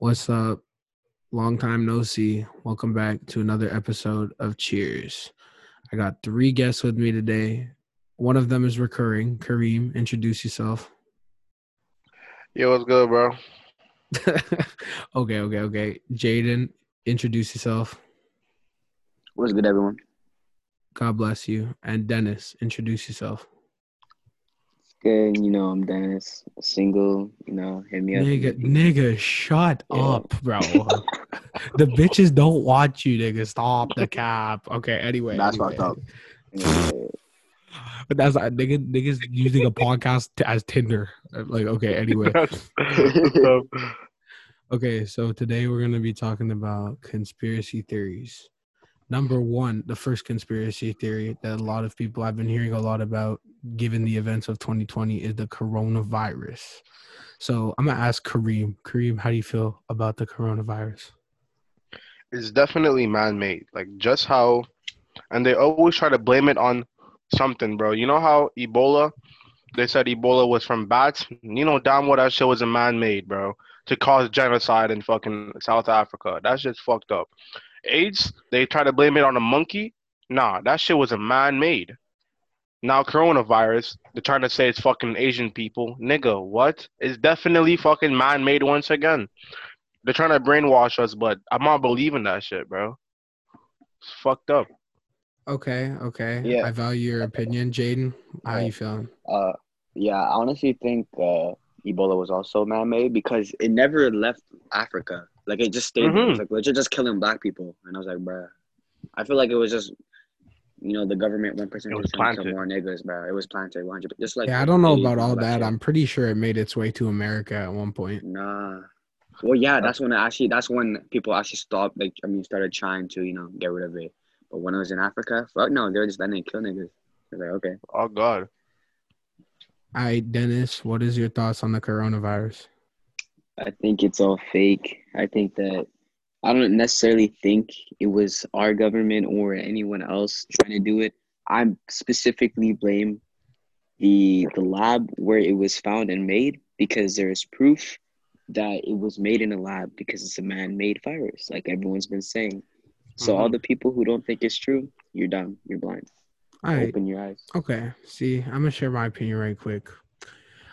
What's up? Long time no see. Welcome back to another episode of Cheers. I got three guests with me today. One of them is recurring. Kareem, introduce yourself. Yo, what's good, bro? okay, okay, okay. Jaden, introduce yourself. What's good, everyone? God bless you. And Dennis, introduce yourself. Good, you know, I'm Dennis, single, you know, hit me up. Nigga, nigga, shut Yeah. up, bro. the bitches don't want you, nigga. Stop the cap. Okay, anyway. That's anyway. fucked up. Yeah. But that's like nigga, niggas using a podcast to, as Tinder. Uh, like, okay, anyway. Okay, so today we're going to be talking about conspiracy theories. Number one, the first conspiracy theory that a lot of people I've been hearing a lot about, given the events of 2020, is the coronavirus. So I'm to ask Kareem. Kareem, how do you feel about the coronavirus? it's definitely man-made. Like just how, and they always try to blame it on something, bro. You know how Ebola? They said Ebola was from bats. You know damn well that shit was a man-made, bro, to cause genocide in fucking South Africa. That's just fucked up. AIDS, they try to blame it on a monkey. Nah, that shit was a man-made. Now coronavirus, they're trying to say it's fucking Asian people. Nigga, what? It's definitely fucking man-made once again. They're trying to brainwash us, but I'm not believing that shit, bro. It's fucked up. Okay, okay. Yeah. I value your opinion. Jaden, how Yeah. you feeling? uh, yeah, I honestly think uh, Ebola was also man-made because it never left Africa. Like it just stayed there. Mm-hmm. It was like legit just killing black people, and I was like, bruh. I feel like it was just, you know, the government one percent It was just trying to planted. kill more niggas, bruh. It was planted, 100. Just like yeah, I don't know about all that. shit. I'm pretty sure it made its way to America at one point. Nah. Well, yeah, that's when it actually that's when people actually stopped. Like, I mean, started trying to, you know, get rid of it. But when it was in Africa, fuck no, they were just letting it kill niggas. I was like, okay. Oh God. All right, Dennis, what is your thoughts on the coronavirus? I think it's all fake. I think that I don't necessarily think it was our government or anyone else trying to do it. I specifically blame the the lab where it was found and made because there is proof that it was made in a lab because it's a man-made virus, like everyone's been saying. So all Mhm. the people who don't think it's true, you're dumb. You're blind. All right. Open your eyes. Okay. See, I'm gonna share my opinion right quick.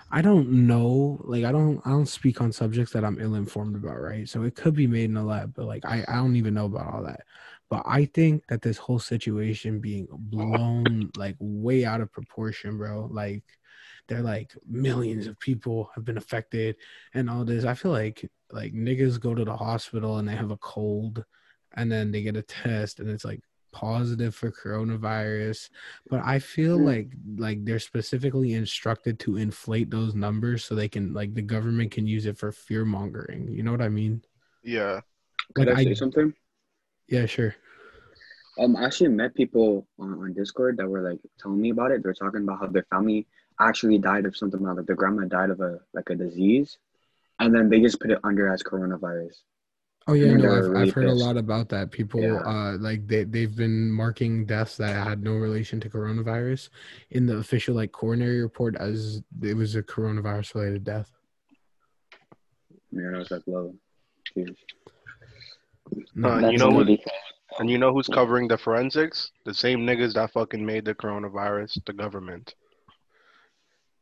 I don't know, like I don't I don't speak on subjects that I'm ill informed about, right? So it could be made in a lab, but like I, I don't even know about all that. But I think that this whole situation being blown like way out of proportion, bro. Like they're like millions of people have been affected and all this. I feel like like niggas go to the hospital and they have a cold and then they get a test and it's like positive for coronavirus but i feel Mm. like like they're specifically instructed to inflate those numbers so they can like the government can use it for fear mongering you know what i mean Yeah. Could Like, I say I- something? yeah sure Um, I actually met people on, on Discord that were like telling me about it. They're talking about how their family actually died of something like their grandma died of a like a disease, and then they just put it under as coronavirus. Oh yeah no I've, really I've heard a lot about that people Yeah. uh like they, they've been marking deaths that had no relation to coronavirus in the official like coroner report as it was a coronavirus related death And I was like, "Whoa, jeez." No, Uh, you know what- And you know who's covering the forensics? The same niggas that fucking made the coronavirus, the government.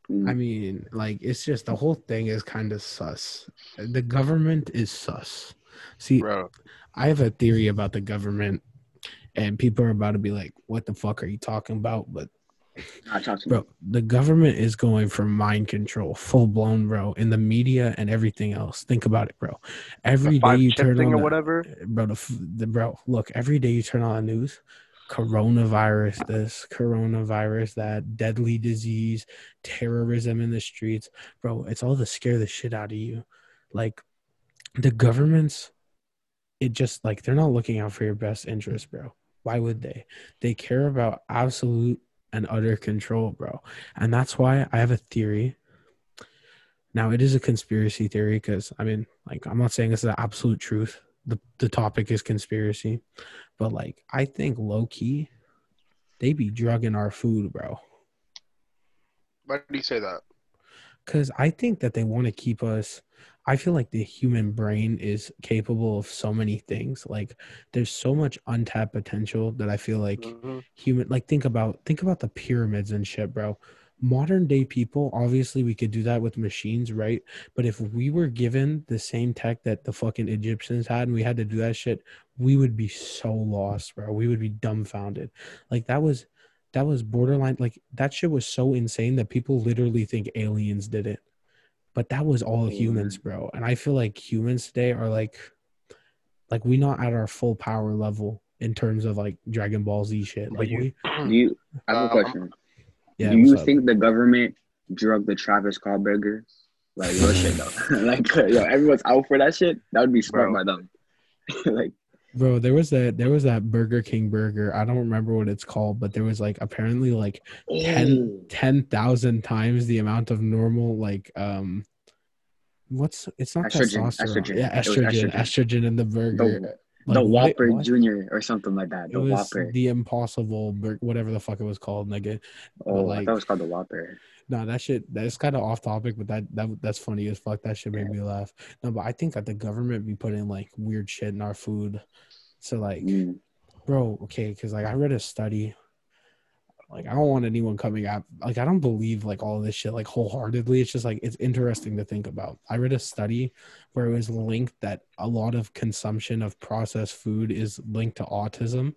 I mean, like it's just the whole thing is kind of sus. The government is sus. See, Bro. I have a theory about the government, and people are about to be like, "What the fuck are you talking about?" But nah, talk to me. bro, the government is going for mind control, full blown, bro, in the media and everything else. Think about it, bro. Every day you turn on the, whatever. bro, the, the bro, look, every day you turn on the news, coronavirus, this coronavirus, that deadly disease, terrorism in the streets, bro. It's all to scare the shit out of you. Like the government's, it just like they're not looking out for your best interest, bro. Why would they? They care about absolute and utter control, bro. And that's why I have a theory. Now it is a conspiracy theory because I mean, like, I'm not saying this is the absolute truth. The the topic is conspiracy, but like, I think low key, they be drugging our food, bro. Why do you say that? Because I think that they want to keep us I feel like the human brain is capable of so many things. Like there's so much untapped potential that I feel like Mhm. human like think about think about the pyramids and shit, bro. Modern day people, obviously we could do that with machines, right? But if we were given the same tech that the fucking Egyptians had and we had to do that shit, we would be so lost, bro. We would be dumbfounded. Like that was that was borderline like that shit was so insane that people literally think aliens did it. But that was all humans, bro. And I feel like humans today are like like we not at our full power level in terms of like Dragon Ball Z shit. But Like you- we Do you? I have a Um, question. yeah, Do you what's up? think the government drug the Travis Scott burger? Like real shit though. like yo, everyone's out for that shit. That would be smart Bro. by them. like Bro, there was that there was that Burger King burger. I don't remember what it's called, but there was like apparently like Ten- oh, ten thousand times the amount of normal like um what's it's not Estrogen, testosterone. estrogen. Yeah, estrogen, estrogen. estrogen in the burger. the Like, it- Whopper what? Junior or something like that. The Whopper. the impossible whatever the fuck it was called, nigga. oh, I like- thought it was called the Whopper. No, that shit that's kind of off topic, but that that that's funny as fuck. That shit made me laugh. No, but I think that the government be putting like weird shit in our food. So like Mm. bro okay because like i read a study like i don't want anyone coming at like i don't believe like all this shit like wholeheartedly. It's just like it's interesting to think about. I read a study where it was linked that a lot of consumption of processed food is linked to autism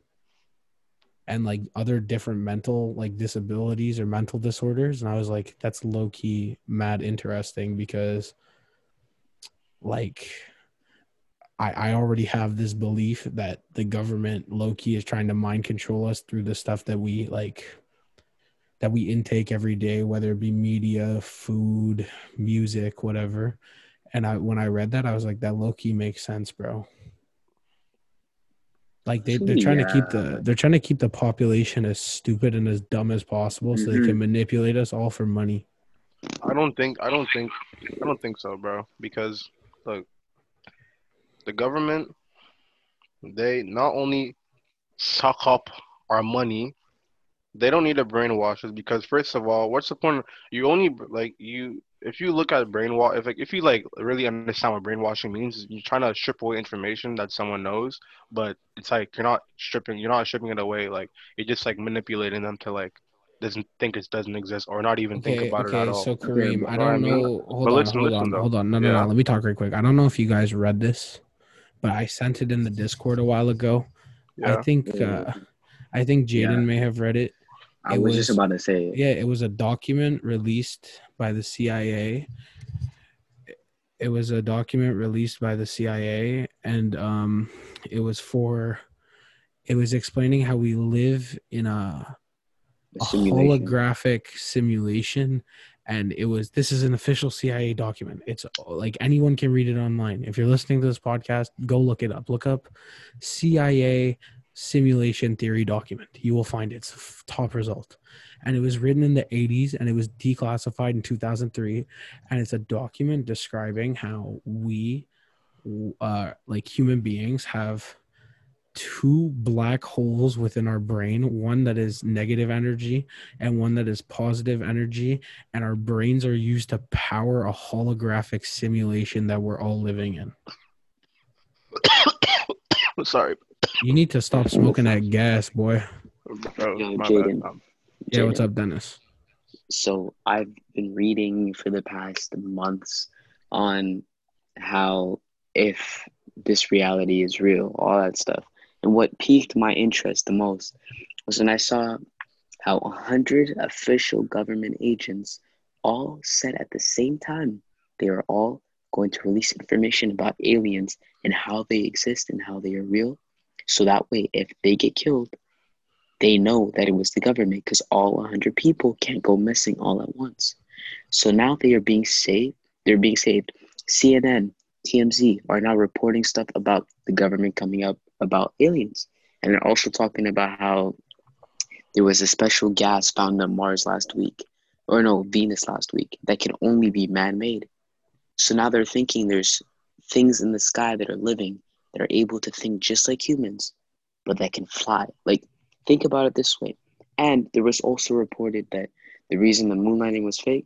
and like other different mental like disabilities or mental disorders. And i was like that's low-key mad interesting because like I, I already have this belief that the government low key is trying to mind control us through the stuff that we like that we intake every day, whether it be media, food, music, whatever. And I when I read that, I was like, that low key makes sense, bro. Like they, they're trying to keep the they're trying to keep the population as stupid and as dumb as possible so they Mhm. can manipulate us all for money. I don't think I don't think I don't think so, bro. Because look, the government they not only suck up our money, they don't need to brainwash us because first of all, what's the point? You only like you if you look at brainwash if like if you like really understand what brainwashing means, you're trying to strip away information that someone knows, but it's like you're not stripping you're not stripping it away. Like you're just like manipulating them to like doesn't think it doesn't exist or not even think about it at all. so Kareem, I know what I don't know. Hold But on, listen, hold listen, on, though. hold on. No, no, Yeah. no. Let me talk real quick. I don't know if you guys read this, but I sent it in the Discord a while ago. yeah. I think, uh, I think Jaden Yeah. may have read it. I It was, just about to say it. Yeah, it was a document released by the CIA. It was a document released by the CIA, and um, it was for. It was explaining how we live in a The a simulation. holographic simulation and it was this is an official CIA document. It's like anyone can read it online. If you're listening to this podcast, go look it up. Look up CIA simulation theory document. You will find its top result. And it was written in the 80s and it was declassified in 2003 and it's a document describing how we uh like human beings have two black holes within our brain, one that is negative energy and one that is positive energy. And our brains are used to power a holographic simulation that we're all living in. Sorry, You need to stop smoking that gas, boy. bro. Yo, my Jaden. Um, Yeah, what's up, Dennis? So I've been reading for the past months on how if this reality is real, all that stuff. And what piqued my interest the most was when I saw how a hundred official government agents all said at the same time they are all going to release information about aliens and how they exist and how they are real. So that way, if they get killed, they know that it was the government because all 100 people can't go missing all at once. So now they are being saved. They're being saved. CNN, TMZ are now reporting stuff about the government coming up about aliens. And they're also talking about how there was a special gas found on Mars last week, or no, Venus last week, that can only be man made. So now they're thinking there's things in the sky that are living that are able to think just like humans, but that can fly. Like, think about it this way. And there was also reported that the reason the moon landing was fake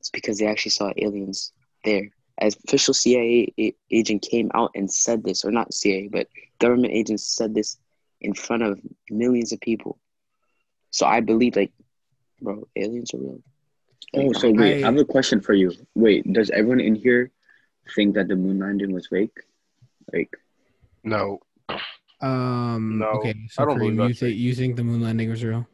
is because they actually saw aliens there As official CIA a- agent came out and said this, or not CIA, but government agents said this in front of millions of people. So I believe, like, bro, aliens are real. Oh, so wait, I I- have a question for you. Wait, does everyone in here think that the moon landing was fake? Like, No, Um. No, okay. So I don't believe Kareem, you that's think you think the moon landing was real?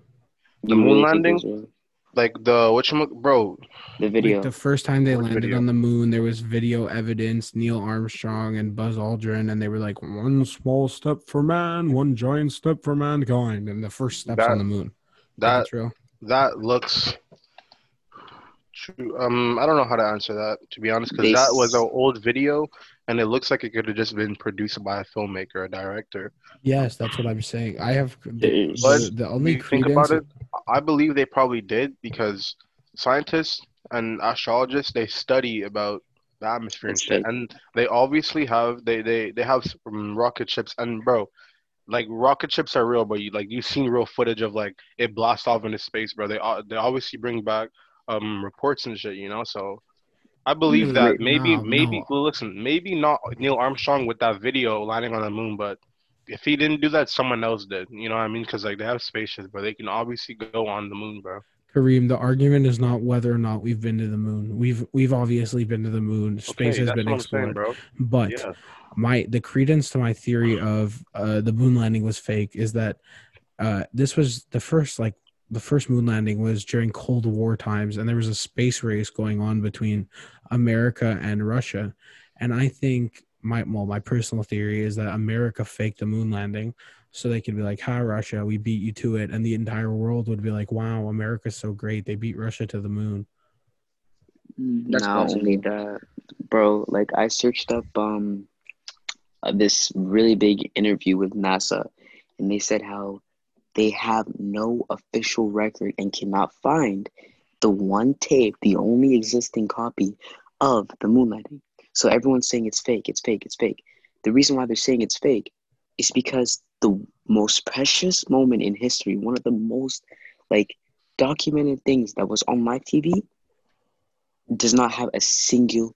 The You moon really landing? It was real? like the what you bro. The video. Like the first time they What landed video? on the moon, there was video evidence. Neil Armstrong and Buzz Aldrin, and they were like, "One small step for man, one giant step for mankind." And the first steps That- on the moon. Think That it's real. that looks true. Um, I don't know how to answer that to be honest, because that was an old video, and it looks like it could have just been produced by a filmmaker, a director. Yes, that's what I'm saying. I have the, Is- the, the only you think about it, I believe they probably did because scientists and astrologists they study about the atmosphere and shit, and they obviously have they they they have rocket ships and bro. Like rocket ships are real, but you like you've seen real footage of like it blasts off into space, bro. They uh, they obviously bring back um reports and shit, you know. So I believe Mm, that wait, maybe no, maybe no. well, listen, maybe not Neil Armstrong with that video landing on the moon, but if he didn't do that, someone else did. You know what I mean? Because like they have spaceships, but they can obviously go on the moon, bro. Kareem, the argument is not whether or not we've been to the moon. We've we've obviously been to the moon. Space Okay, has been explored. saying, bro. But Yeah. my the credence to my theory of uh, the moon landing was fake is that uh, this was the first like the first moon landing was during Cold War times, and there was a space race going on between America and Russia, and I think my well my personal theory is that America faked the moon landing so they could be like, "Hi Russia, we beat you to it," and the entire world would be like, "Wow, America's so great, they beat Russia to the moon." That's Not only that, bro. Like I searched up um uh, this really big interview with NASA, and they said how they have no official record and cannot find the one tape, the only existing copy of the moon landing. So everyone's saying it's fake, it's fake, it's fake. The reason why they're saying it's fake is because the most precious moment in history, one of the most like documented things that was on live TV, does not have a single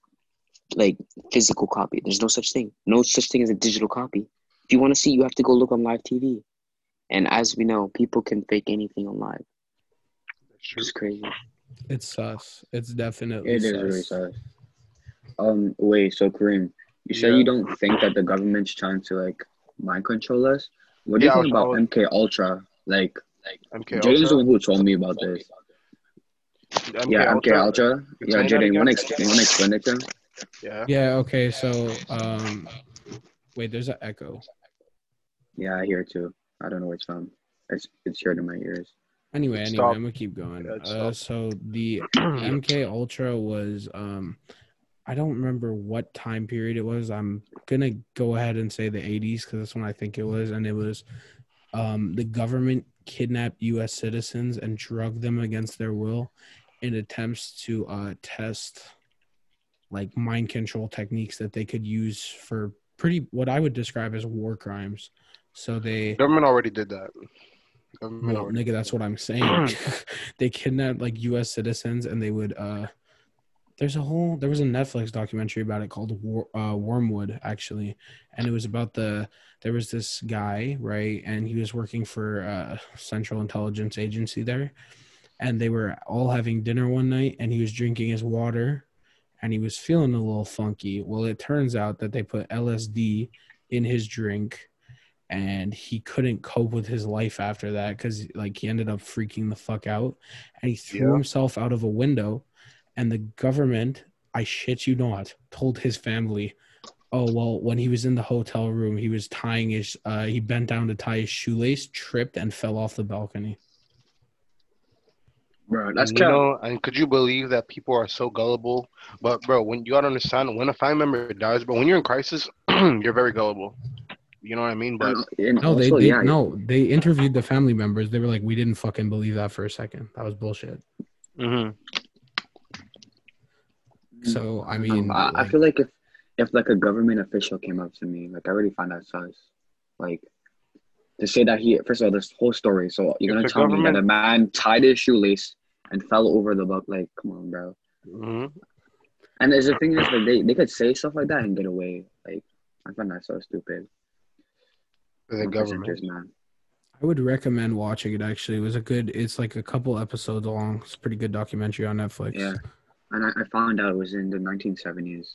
like physical copy. There's no such thing. No such thing as a digital copy. If you want to see, you have to go look on live TV. And as we know, people can fake anything on live. That's. It's crazy. It's sus. It's definitely It is sus. really sad. Um, wait, so Kareem, you said Yeah. you don't think that the government's trying to like mind control us? What do Yeah, you think about I was- MK Ultra? Like, MK Jaden's the Ultra. one who told me about this. MK yeah, MK Ultra. Ultra. Yeah, Explain that Jaden, you wanna, again? ex- you wanna explain it to him? Yeah. Yeah, okay, so um wait, there's an echo. Yeah, I hear it too. I don't know where it's. It's it's heard in my ears. Anyway, anyway, Stop. I'm gonna keep going. Yeah, Uh, stop. so the MK Ultra was um I don't remember what time period it was. I'm gonna go ahead and say the 80s because that's when I think it was, and it was um the government kidnapped U.S. citizens and drugged them against their will in attempts to uh test like mind control techniques that they could use for pretty what I would describe as war crimes. So they Government already did that. Government well, already nigga, that's what I'm saying. they kidnapped like U.S. citizens, and they would. uh There's a whole. There was a Netflix documentary about it called War, uh, Wormwood, actually, and it was about the. There was this guy, right, and he was working for uh, Central Intelligence Agency there, and they were all having dinner one night, and he was drinking his water, and he was feeling a little funky. Well, it turns out that they put LSD in his drink and he couldn't cope with his life after that because like he ended up freaking the fuck out and he threw Yeah. himself out of a window and the government i shit you not told his family oh well when he was in the hotel room he was tying his uh he bent down to tie his shoelace tripped and fell off the balcony Bro, that's and, you know, and could you believe that people are so gullible? But bro, when you gotta understand, when a family member dies, but when you're in crisis, you're very gullible. You know what I mean? But And no they, also, they yeah, no they interviewed the family members they were like we didn't fucking believe that for a second that was bullshit mhm. so i mean Um, I, I feel like if if like a government official came up to me, like I already find that sus. Like to say that he first of all, this whole story. So you're gonna the tell me that a man tied his shoelace and fell over the buck? Like, come on, bro. Mhm. And as the thing is, like they, they could say stuff like that and get away. Like I find that so stupid. The government. Presenters, man. I would recommend watching it. Actually, it was a good. It's like a couple episodes long. It's a pretty good documentary on Netflix. Yeah. And I, I found out it was in the 1970s.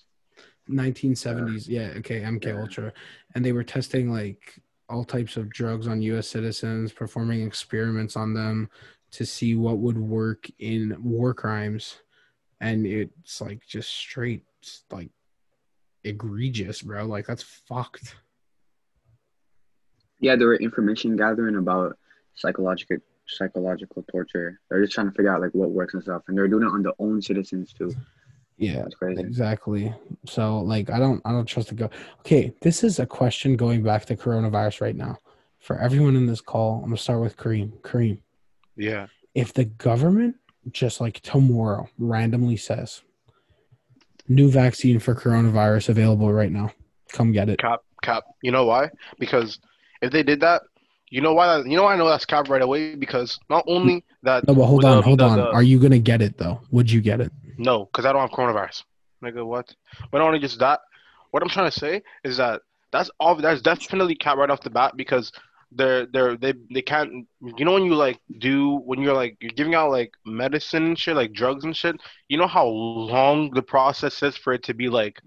1970s. Yeah. Okay. MK Yeah. Ultra, and they were testing like all types of drugs on U.S. citizens, performing experiments on them to see what would work in war crimes, and it's like just straight like egregious, bro. Like that's fucked. Yeah, they were information gathering about psychological psychological torture. They're just trying to figure out like what works and stuff, and they're doing it on their own citizens too. Yeah. That's crazy. Exactly. So like I don't I don't trust the go. Okay, this is a question going back to coronavirus right now. For everyone in this call, I'm gonna start with Kareem. Kareem, Yeah. if the government just like tomorrow randomly says new vaccine for coronavirus available right now, come get it. Cap, cap. You know why? Because if they did that, you know why? That, You know why I know that's cap right away. Because not only that. No, but hold the- on, hold the- on. the- Are you gonna get it though? Would you get it? No, because I don't have coronavirus. Nigga, what? But not only just that, what I'm trying to say is that that's all. That's definitely cap right off the bat because they're they're they they can't. You know when you like do when you're like you're giving out like medicine and shit, like drugs and shit. You know how long the process is for it to be like,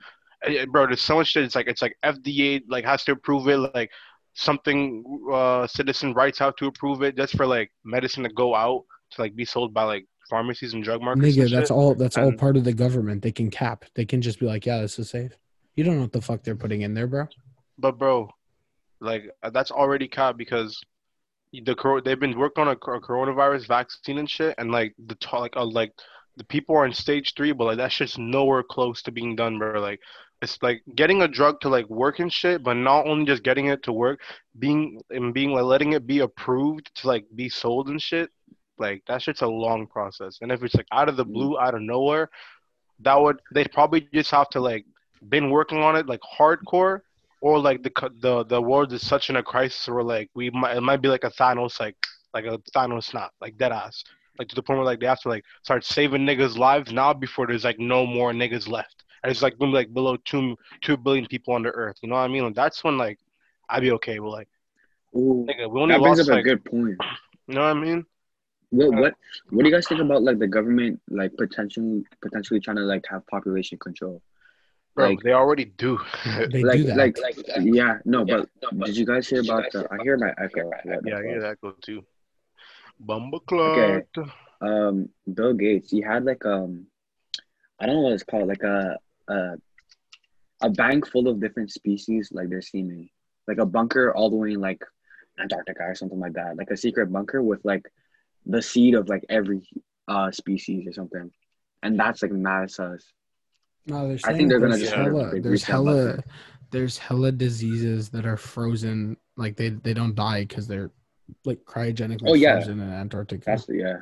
eh, bro. There's so much shit. It's like it's like FDA like has to approve it. Like something uh citizen rights have to approve it just for like medicine to go out to like be sold by like pharmacies and drug markets. Nigga, that's shit. all that's all part of the government. They can cap. They can just be like, yeah, this is safe. You don't know what the fuck they're putting in there, bro. But bro, like uh, that's already cap because the they've been working on a, cor- coronavirus vaccine and shit, and like the like uh, like the people are in stage three, but like that shit's nowhere close to being done, bro. Like it's like getting a drug to like work and shit, but not only just getting it to work, being and being like letting it be approved to like be sold and shit. Like that shit's a long process, and if it's like out of the mm-hmm. blue, out of nowhere, that would they'd probably just have to like been working on it like hardcore or like the the the world is such in a crisis where like we might it might be like a Thanos like like a Thanos snap like dead ass. Like to the point where like they have to like start saving niggas lives now before there's like no more niggas left it's like boom like below two two billion people on the earth you know what I mean like, that's when like I'd be okay with like Ooh, nigga we only that brings lost up a good point. you know what I mean What what what do you guys think about like the government like potentially potentially trying to like have population control? bro Like- they already do They like do that. like yeah no but did you guys hear about the I hear my echo. What the yeah I hear that go too Bumba Okay. Um Bill Gates he had like um I don't know what it's called like a a a bank full of different species like they're seeming like a bunker all the way in like Antarctica or something like that like a secret bunker with like the seed of like every uh species or something and that's like mad sus No, they're I think they're gonna just hella, like, there's hella, there's hella diseases that are frozen. Like they they don't die because they're like cryogenically Oh, yeah. frozen in Antarctica. That's yeah,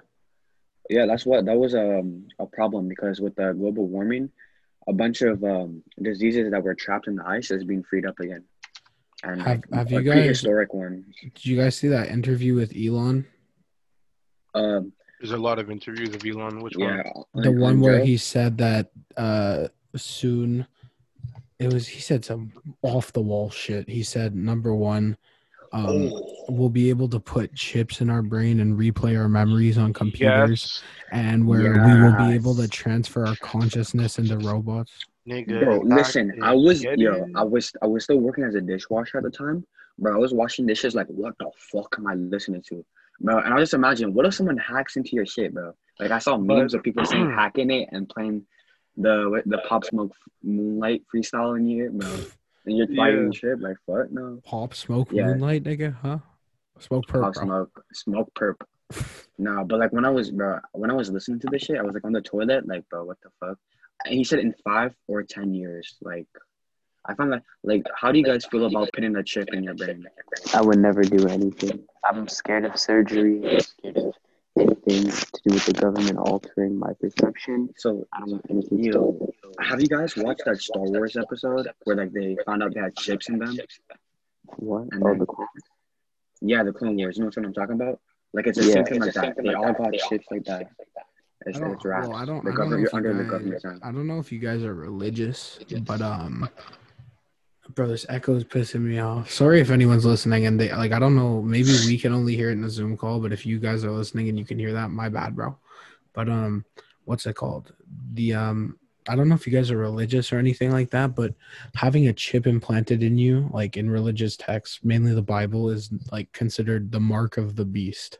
yeah. That's what that was um, a problem because with the global warming, a bunch of um, diseases that were trapped in the ice is being freed up again, and Have- like, have you like guys- prehistoric one? Did you guys see that interview with Elon? Um, there's a lot of interviews of Elon which yeah, one the on- one where Joe. he said that uh soon it was he said some off the wall shit. He said number one, um Oh. we'll be able to put chips in our brain and replay our memories on computers yes and where we will be able to transfer our consciousness into robots. nigga Bro, listen, is I was yo. I was I was still working as a dishwasher at the time, bro. I was washing dishes like, what the fuck am I listening to, bro? And I just imagine, what if someone hacks into your shit, bro? Like I saw memes of people saying hacking it and playing the the Pop Smoke Moonlight freestyle in you, bro. And you're fighting Yeah. shit, like what? No, Pop smoke Yeah. moonlight, nigga, huh? Smoke Pop purple. Smoke, Smoke Perp. No, but like when I was, bro, when I was listening to this shit, I was like on the toilet, like, bro, what the fuck? And he said in five or ten years, like, I found like, like, how do you guys feel about putting a chip in your brain? I would never do anything. I'm scared of surgery. I'm scared of anything to do with the government altering my perception. So, I don't want anything to Yo, do have you guys watched that Star Wars episode where like they found out they had chips in them? What? And Oh, then- the clones? Yeah, the Clone Wars. You know what I'm talking about? Like it's a Yeah. same thing like that. They all got chips like that. It's, I don't, it's wraps. well, I don't, the I don't know if you're under the guys. I don't know if you guys are religious, but um, bro, this echo is pissing me off. Sorry if anyone's listening and they like, I don't know, maybe we can only hear it in the Zoom call, but if you guys are listening and you can hear that, my bad, bro. But um, what's it called? The um, I don't know if you guys are religious or anything like that, but having a chip implanted in you, like in religious texts, mainly the Bible, is like considered the mark of the beast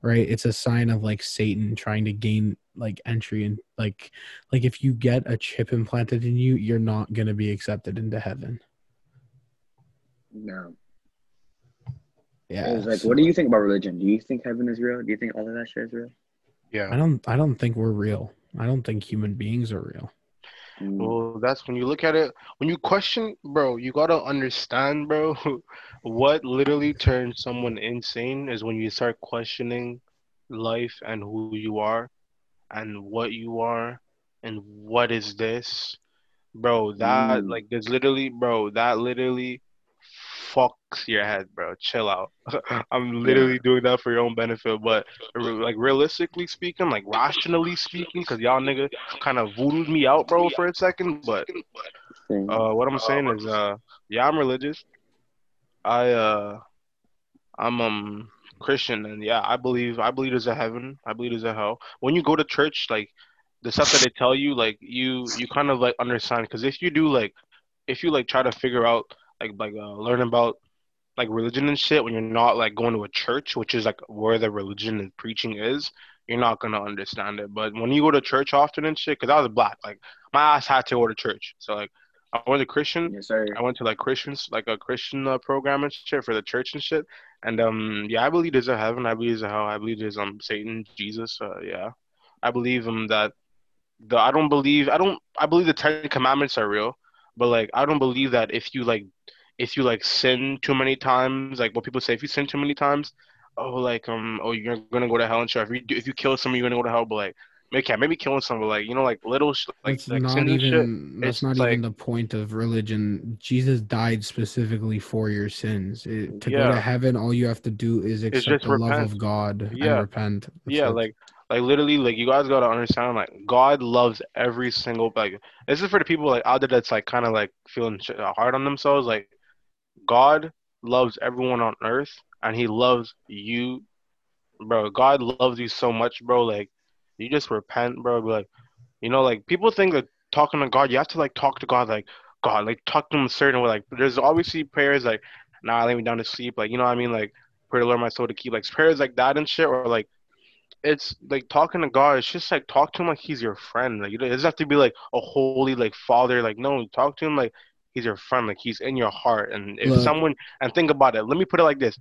right it's a sign of like satan trying to gain like entry and like like if you get a chip implanted in you you're not going to be accepted into heaven No. yeah It's like, so what do you think about religion? Do you think heaven is real? Do you think all of that shit is real? Yeah. i don't i don't think we're real i don't think human beings are real Mm. Well, that's when you look at it. When you question, bro, you gotta understand, bro. What literally turns someone insane is when you start questioning life and who you are, and what you are, and what is this, bro. That Mm. like, there's literally, bro. That literally fucks your head, bro. Chill out. I'm literally doing that for your own benefit, but like realistically speaking, like rationally speaking, because y'all nigga kind of voodooed me out, bro, for a second. But uh, what I'm saying is, uh, yeah, I'm religious. I uh, I'm um Christian, and yeah, I believe I believe there's a heaven. I believe there's a hell. When you go to church, like the stuff that they tell you, like you you kind of like understand. Because if you do like, if you like try to figure out like like uh, learn about like religion and shit when you're not like going to a church, which is like where the religion and preaching is, you're not gonna understand it. But when you go to church often and shit, because I was black, like my ass had to go to church. So like I went to Christian. yes, sir. I went to like Christians, like a Christian uh, program and shit for the church and shit. And um, yeah, I believe there's a heaven. I believe there's a hell. I believe there's um Satan, Jesus. Uh, yeah, I believe um that the I don't believe I don't I believe the Ten Commandments are real, but like I don't believe that if you like if you like sin too many times, like what people say, if you sin too many times, oh like um oh you're gonna go to hell and shit. If you do, if you kill someone, you're gonna go to hell. But like maybe maybe killing someone, like you know like little sh- like that's like not sins and shit. even that's It's not like- even the point of religion jesus died specifically for your sins It- to go to heaven all you have to do is accept the love of god Yeah. and repent That's yeah it. like like literally like you guys gotta understand like god loves every single like this is for the people like out there that's like kind of like feeling uh, hard on themselves like god loves everyone on earth and he loves you bro. God loves you so much bro like you just repent bro like you know like people think that talking to god you have to like talk to god like god like talk to him a certain way like there's obviously prayers like now nah lay me down to sleep like you know what i mean? Like pray to lord my soul to keep like prayers like that and shit or like it's like talking to God. It's just like talk to him like he's your friend. Like you don't- it doesn't have to be like a holy like father. Like no, talk to him like he's your friend. Like he's in your heart. And if Look. someone and think about it. Let me put it like this: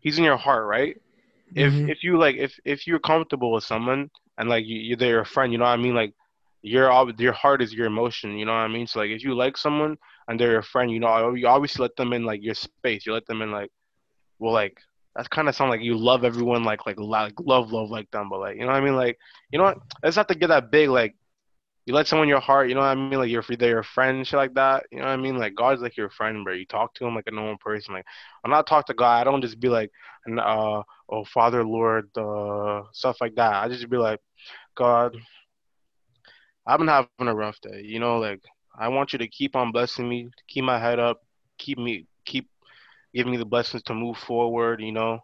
He's in your heart, right? If Mhm. if you like if if you're comfortable with someone and like you, you're their friend, you know what I mean? Like your your heart is your emotion. You know what I mean? So like if you like someone and they're your friend, you know you obviously let them in like your space. You let them in like well like that's kind of sound like you love everyone like like love love like but like you know what I mean? Like you know what? It's not to get that big. Like you let someone in your heart. You know what I mean? Like you're they're your friend shit like that. You know what I mean? Like God's like your friend, bro. You talk to him like a normal person. Like when I talk to God, I don't just be like, uh, oh Father Lord, uh, stuff like that. I just be like, God, I've been having a rough day. You know, like I want you to keep on blessing me, keep my head up, keep me keep giving me the blessings to move forward. You know,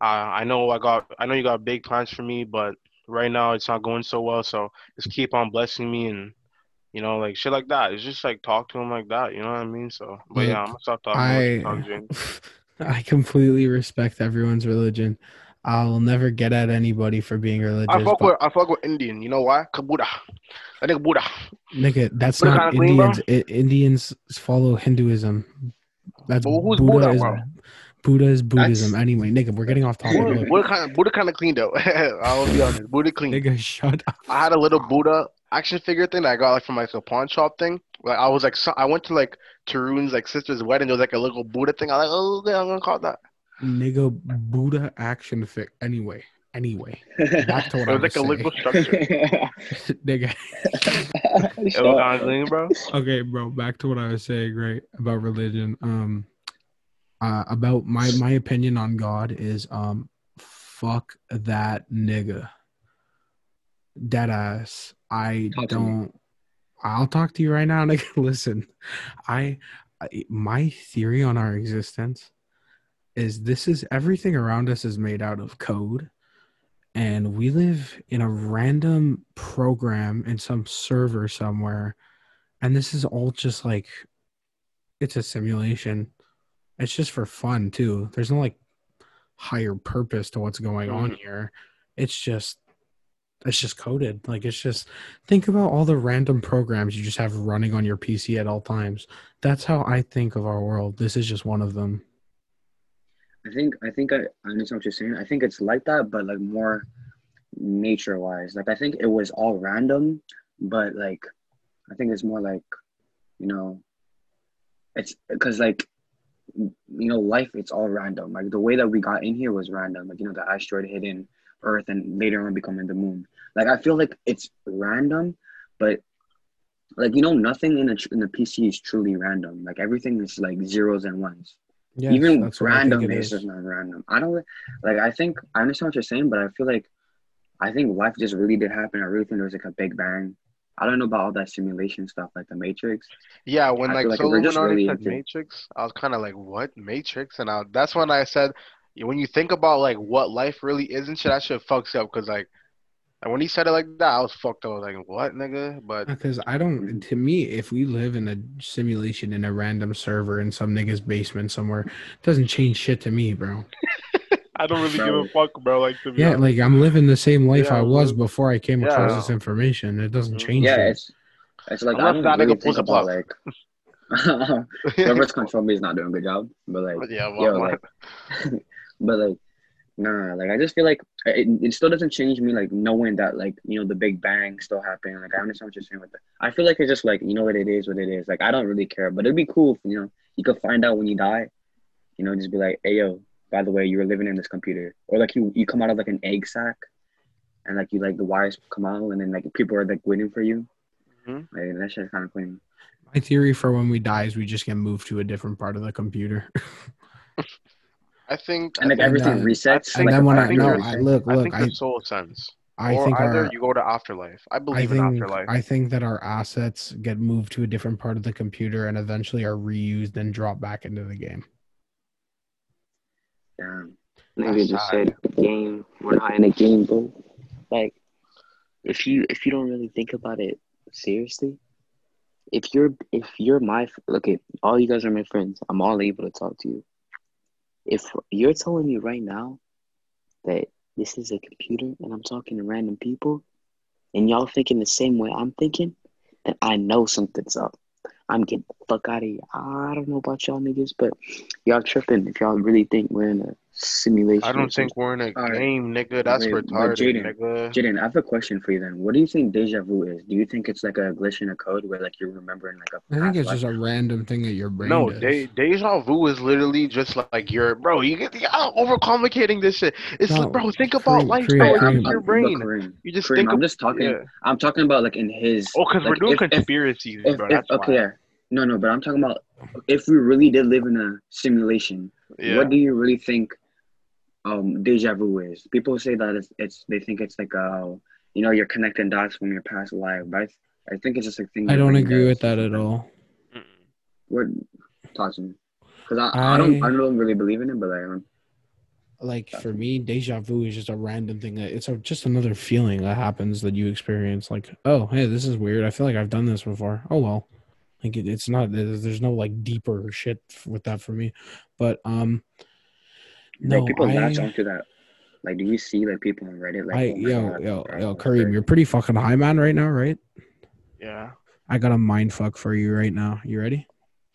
uh, I know I got I know you got big plans for me, but right now it's not going so well. So just keep on blessing me and. You know, like shit like that. It's just like talk to him like that. You know what I mean? So, but yeah, I'm gonna stop talking. I'll let you talk, I completely respect everyone's religion. I'll never get at anybody for being religious. I fuck but with I fuck with Indian. You know why? Kabuda. That nigga Buddha. nigga, that's Buddha not kinda clean, bro? Indians. I, Indians follow Hinduism. That's But who's Buddha, Buddha, is? Buddha is Buddhism. That's- anyway, nigga, we're getting off topic. Buddha, Buddha kind of Buddha kind of clean though. I'll be honest. Buddha clean. nigga, shut up. I had a little Buddha action figure thing that I got like from like a pawn shop thing. Like I was like, so, I went to like Tarun's like sister's wedding. There was like a little Buddha thing. I was like, oh, okay, I'm gonna call that. Nigga, Buddha action fit. Anyway, anyway, back to what It I was was like a saying. little structure. nigga. It was kind bro. Okay, bro. Back to what I was saying. Right about religion. Um, uh, about my my opinion on God is um, fuck that nigga. dead ass. I Talk don't. I'll talk to you right now, nigga. Listen, I, I my theory on our existence is this is everything around us is made out of code, and we live in a random program in some server somewhere, and this is all just like, it's a simulation. It's just for fun too. There's no like higher purpose to what's going on mm-hmm. here. It's just it's just coded. Like it's just think about all the random programs you just have running on your PC at all times. That's how I think of our world. This is just one of them. I think I think I, I understand what you're saying. I think it's like that, but like more nature wise. Like I think it was all random, but like I think it's more like, you know, it's because like you know, life it's all random. Like the way that we got in here was random. Like, you know, the asteroid hitting Earth and later on becoming the moon. Like I feel like it's random, but like you know, nothing in a in the PC is truly random. Like everything is like zeros and ones. Yes, Even that's what I think random it is is. just not random. I don't like. I think I understand what you're saying, but I feel like I think life just really did happen. I really think there was like a big bang. I don't know about all that simulation stuff like the Matrix. Yeah, when I like feel like Solo just really said into- Matrix, I was kind of like, "What Matrix?" And I, that's when I said, when you think about like what life really is and shit, that shit fucks up because like, and when he said it like that, I was fucked up. I was like, "What, nigga?" But Because I don't, to me, if we live in a simulation in a random server in some nigga's basement somewhere, it doesn't change shit to me, bro. I don't really Bro. give a fuck, bro. Like to be Yeah, honest. like I'm living the same life Yeah, I was bro. before I came across Yeah. this information. It doesn't Mhm. change Yeah, shit. it's it's like I Unless don't that really nigga think pulls about bluff. like whoever's control me is not doing a good job. But like yeah, well, yo, like, but like, nah, like I just feel like it, it still doesn't change me, like knowing that, like you know, the Big Bang still happened. Like I understand what you're saying with that. I feel like it's just like you know what it is, what it is. Like I don't really care, but it'd be cool, if, you know, you could find out when you die. You know, just be like, hey yo, by the way, you were living in this computer, or like you you come out of like an egg sack, and like you like the wires come out, and then like people are like waiting for you. Mhm. Like that shit's kind of clean. My theory for when we die is we just get moved to a different part of the computer. I think, And like I think, everything resets. and like, then when I I think no, I look, I think I, the soul sense, I or think either our, you go to afterlife. I I believe in think afterlife. I think that our assets get moved to a different part of the computer and eventually are reused and drop back into the game. Damn. Nigga That's just said game. We're not in a game, bro. Like, if you if you don't really think about it seriously, if you're if you're my okay, all you guys are my friends. I'm all able to talk to you. If you're telling me right now that this is a computer and I'm talking to random people, and y'all thinking the same way I'm thinking, then I know something's up. I'm getting the fuck out of here. I don't know about y'all niggas, but y'all tripping if y'all really think we're in a simulation. I don't think we're in a All right. game, nigga. That's Wait, retarded, Jaden- nigga. Jaden, I have a question for you then. What do you think deja vu is? Do you think it's like a glitch in a code where like you're remembering like a I think it's life? just a random thing that your brain No, does. de- deja vu is literally just like your bro. You get y'all overcomplicating this shit. It's No, like, bro, think about Kareem, life, Kareem, bro. Hey, It's Kareem. your but brain. Kareem, You just Kareem, think. I'm of, just talking. Yeah. I'm talking about like in his. Oh, because we're doing if- if- conspiracies, If, bro. if, That's okay, why. yeah. No, no, but I'm talking about if we really did live in a simulation. Yeah. What do you really think um deja vu is? People say that it's, it's they think it's like a, you know you're connecting dots from your past life, but I, th- I think it's just a thing. I don't agree does with that at all. What talk to me? Because I, I don't I- I don't really believe in it, but I don't. Like for me, deja vu is just a random thing. It's a, just another feeling that happens that you experience. Like, oh, hey, this is weird. I feel like I've done this before. Oh well, like it, it's not. There's, there's no like deeper shit with that for me. But um, Bro, no, people latch onto that. Like, do you see like people on Reddit? Like, I, oh yo, God, yo, bro, yo, Kareem, you're pretty fucking high, man, right now, right? Yeah. I got a mind fuck for you right now. You ready?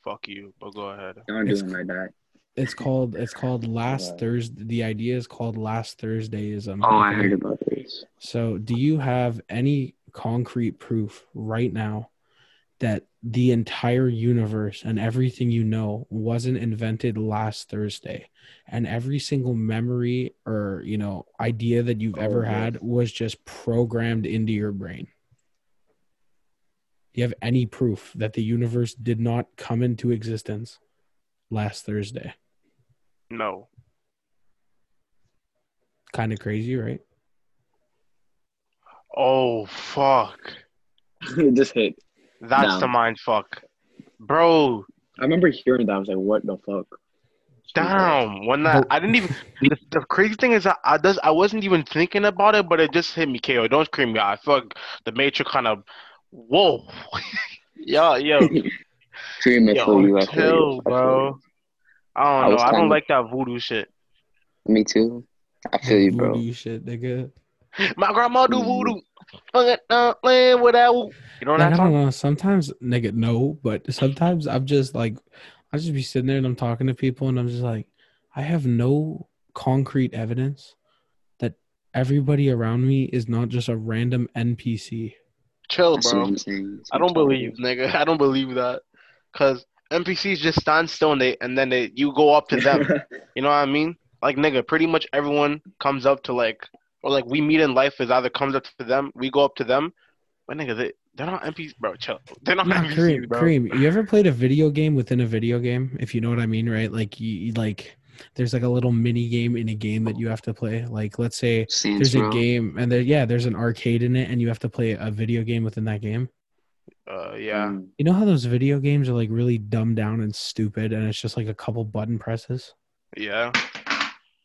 Fuck you. But go ahead. Don't do It's- it like that. It's called. It's called last Right. Thursday. The idea is called last Thursdayism. Oh, I heard about this. So, do you have any concrete proof right now that the entire universe and everything you know wasn't invented last Thursday? And every single memory or, you know, idea that you've Oh, ever yes. had was just programmed into your brain? Do you have any proof that the universe did not come into existence last Thursday? No. Kind of crazy, right? Oh fuck. it just hit. That's No. the mind fuck. Bro, I remember hearing that. I was like, what the fuck? damn. When that I didn't even the, the crazy thing is that I does I wasn't even thinking about it, but it just hit me, KO. Don't scream me. I feel like the Matrix kind of whoa. yo, yo, Dream it for yo, you. You. chill, bro. I I don't was know. I don't kinda- like that voodoo shit. Me too. I feel you, bro. Voodoo shit, nigga. My grandma do Mm. voodoo. Fuck uh, playing with that. woo. You know Like, that I don't song? know. Sometimes, nigga, no, but sometimes I'm just like, I just be sitting there and I'm talking to people and I'm just like, I have no concrete evidence that everybody around me is not just a random NPC. Chill, bro. what I'm saying. That's I don't I'm believe, nigga. I don't believe that. Cause NPCs just stand still and they and then they you go up to them. you know what I mean? Like nigga, pretty much everyone comes up to like or like we meet in life is either comes up to them, we go up to them. But nigga, they they're not NPCs, bro. Chill. They're not Nah, NPCs, Kareem, bro. Kareem, you ever played a video game within a video game? If you know what I mean, right? Like you, you like, there's like a little mini game in a game that you have to play. Like, let's say Saints there's a game and there, yeah, there's an arcade in it, and you have to play a video game within that game. Uh yeah. Mm. You know how those video games are like really dumbed down and stupid, and it's just like a couple button presses. Yeah.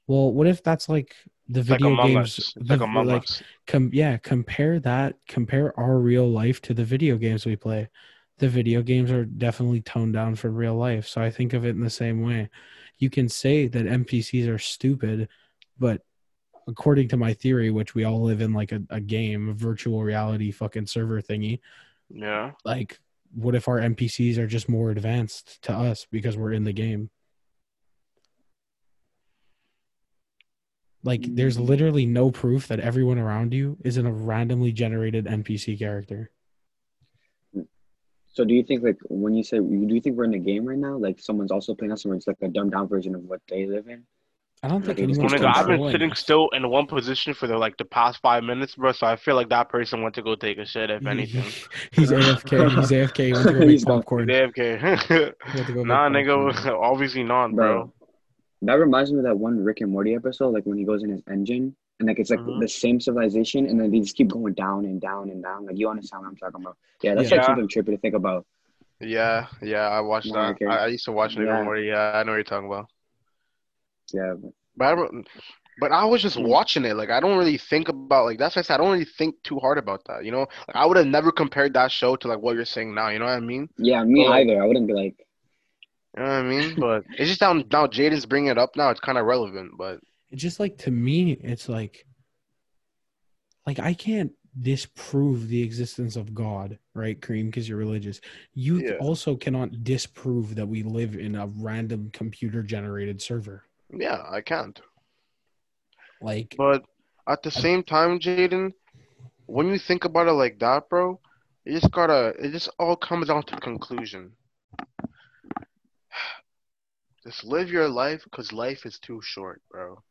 Well, what if that's like the It's like video games? The- like like, com- yeah, compare that. Compare our real life to the video games we play. The video games are definitely toned down for real life. So I think of it in the same way. You can say that NPCs are stupid, but according to my theory, which we all live in like a, a game, a virtual reality fucking server thingy, Yeah. like what if our NPCs are just more advanced to us because we're in the game? Like there's literally no proof that everyone around you isn't a randomly generated NPC character. So do you think like when you say do you think we're in a game right now? Like someone's also playing us, or it's like a dumbed down version of what they live in? I don't think Okay, Well, anyone's oh keep nigga, I've been sitting still in one position for the like the past five minutes, bro. So I feel like that person went to go take a shit, if anything. He's AFK. He's AFK. He went to go make He's gone. popcorn. He AFK. went to go make nah, popcorn. nigga, obviously not, bro. Bro, that reminds me of that one Rick and Morty episode, like when he goes in his engine and like it's like Mhm. the same civilization, and then they just keep going down and down and down. Like you understand what I'm talking about? Yeah, that's Yeah. like something trippy to think about. Yeah, yeah, I watched Yeah, that. okay. I, I used to watch Rick Yeah. and Morty. Yeah, I know what you're talking about. Yeah, but But I, but I was just Mm. watching it. Like I don't really think about like that's why I said I don't really think too hard about that. You know, like, I would have never compared that show to like what you're saying now. You know what I mean? yeah, me Well, either. I wouldn't be like, You know what I mean? But it's just now now Jaden's bringing it up now. It's kind of relevant, but It's just like to me, it's like, like I can't disprove the existence of God, right, Cream? Because you're religious. You Yeah. also cannot disprove that we live in a random computer generated server. yeah, I can't. Like, But at the same time, Jaden, when you think about it like that, bro, you just gotta. It just all comes down to conclusion. Just live your life, cause life is too short, bro.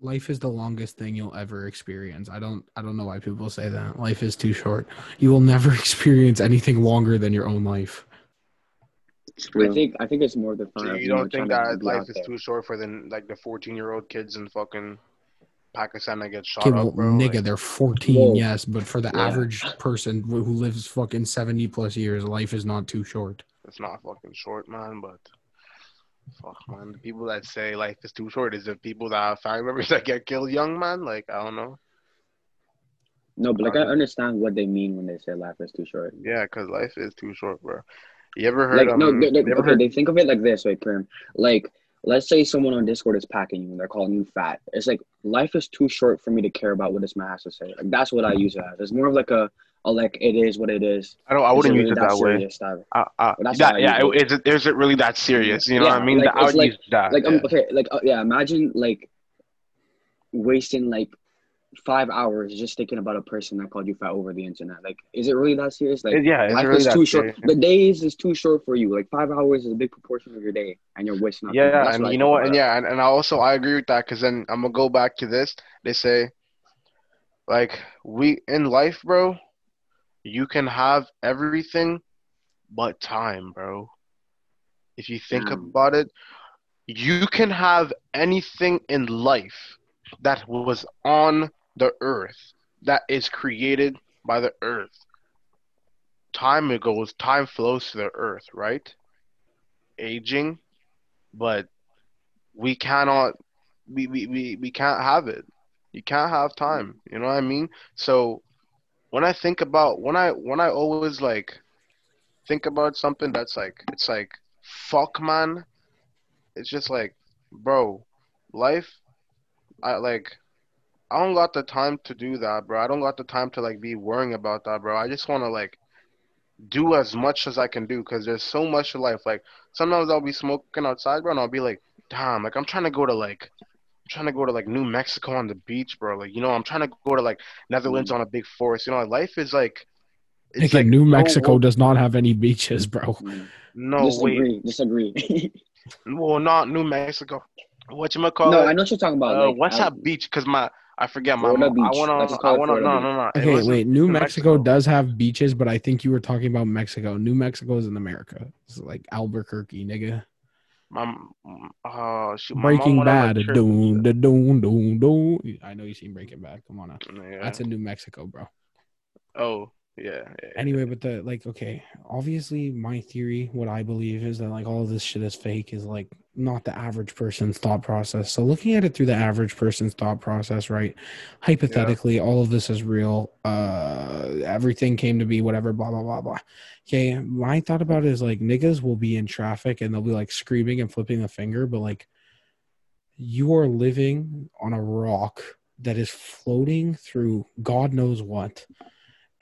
life is the longest thing you'll ever experience. I don't, I don't know why people say that. Life is too short. You will never experience anything longer than your own life. I think I think it's more the So fun. of, you know, don't think trying to that life is there. too short for the like the fourteen year old kids in fucking Pakistan that get shot Okay, well, up, bro? nigga, Like, they're 14, Whoa. yes, but for the Yeah. average person who who lives fucking 70 plus years, life is not too short. it's not fucking short, man. But fuck, man, the people that say life is too short is the people that have family members that get killed young, man. Like I don't know. No, but like I understand what they mean when they say life is too short. Yeah, cause life is too short, bro. You ever heard? Like um, no, they, they, okay, heard- they think of it like this, right, Kareem? Like, let's say someone on Discord is packing you and they're calling you fat. It's like life is too short for me to care about what this man has to say. Like that's what I use it as. It's more of like a, a like it is what it is. I don't. I wouldn't really use it that way. serious type? Uh, uh, That's that, yeah, use is it is it really that serious? You know what I mean? like, I would like- use that. Like yeah. um, okay, like uh, yeah, imagine like wasting like five hours just thinking about a person that called you fat over the internet. Like, is it really that serious? Like, yeah, it's life really is too serious. short. The days is too short for you. Like five hours is a big proportion of your day, and you're wasting. Yeah, and you know what? about And yeah, and, and I also I agree with that because then I'm gonna go back to this. They say, like we in life, bro, you can have everything, but time, bro. If you think Yeah. about it, you can have anything in life that was on the earth that is created by the earth. Time it goes, time flows to the earth, right? Aging, but we cannot we, we, we, we can't have it. You can't have time. You know what I mean? So when I think about when I when I always like think about something that's like it's like fuck man, it's just like bro, life I like I don't got the time to do that, bro. I don't got the time to like be worrying about that, bro. I just want to like do as much as I can do because there's so much to life. Like sometimes I'll be smoking outside, bro, and I'll be like, damn, like I'm trying to go to like I'm trying to go to like New Mexico on the beach, bro. Like, you know, I'm trying to go to like Netherlands on a big forest. You know, life is like it's like New Mexico does not have any beaches, bro. No, disagree, wait. disagree. Well, not New Mexico. What you call no, it? I know what you're talking about. Uh, like, what's I- that beach? Cause my I forget my. Florida I Beach. wanna. Let's I call it wanna. No, no, no. Okay, wasn't wait. New Mexico, does have beaches, but I think you were talking about Mexico. New Mexico is in America. It's like Albuquerque, nigga. My, uh, shoot, my Breaking Bad. trip. Doom, da, doom, doom, doom. I know you seen Breaking Bad. Come on now. Yeah. That's in New Mexico, bro. Oh, yeah. yeah. Anyway, but the like, okay, obviously, my theory, what I believe is that like all of this shit is fake, is like not the average person's thought process. So looking at it through the average person's thought process, right? Hypothetically, all of this is real. Uh, everything came to be, whatever, blah blah blah blah. Okay, my thought about it is like niggas will be in traffic and they'll be like screaming and flipping the finger, but like you are living on a rock that is floating through God knows what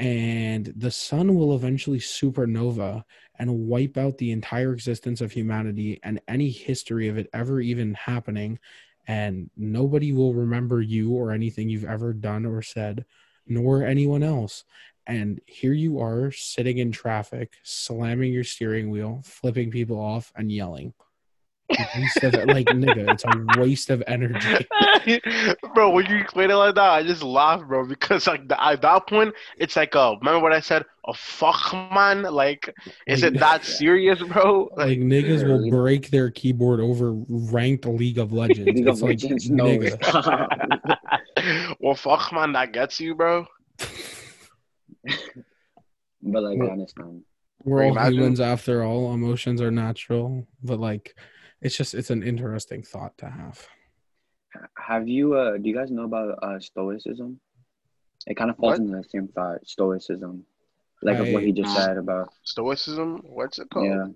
and the sun will eventually supernova and wipe out the entire existence of humanity and any history of it ever even happening. And nobody will remember you or anything you've ever done or said nor anyone else. And here you are sitting in traffic slamming your steering wheel flipping people off and yelling waste of, like nigga it's a waste of energy bro, when you explain it like that, I just laugh, bro, because like the, at that point, it's like, uh, remember what I said? A fuck man, like, is Like- it that serious, bro? like niggas will break their keyboard over ranked League of Legends. League it's of like Legends, no. nigga. well, fuck man, that gets you, bro. but like, Well- honest, man. We're all humans after all. Emotions are natural, but like, it's just it's an interesting thought to have. Have you? Uh, do you guys know about uh, Stoicism? It kind of falls What? into the same thought. Stoicism, like of what he just said about. Stoicism, what's it called? Yeah,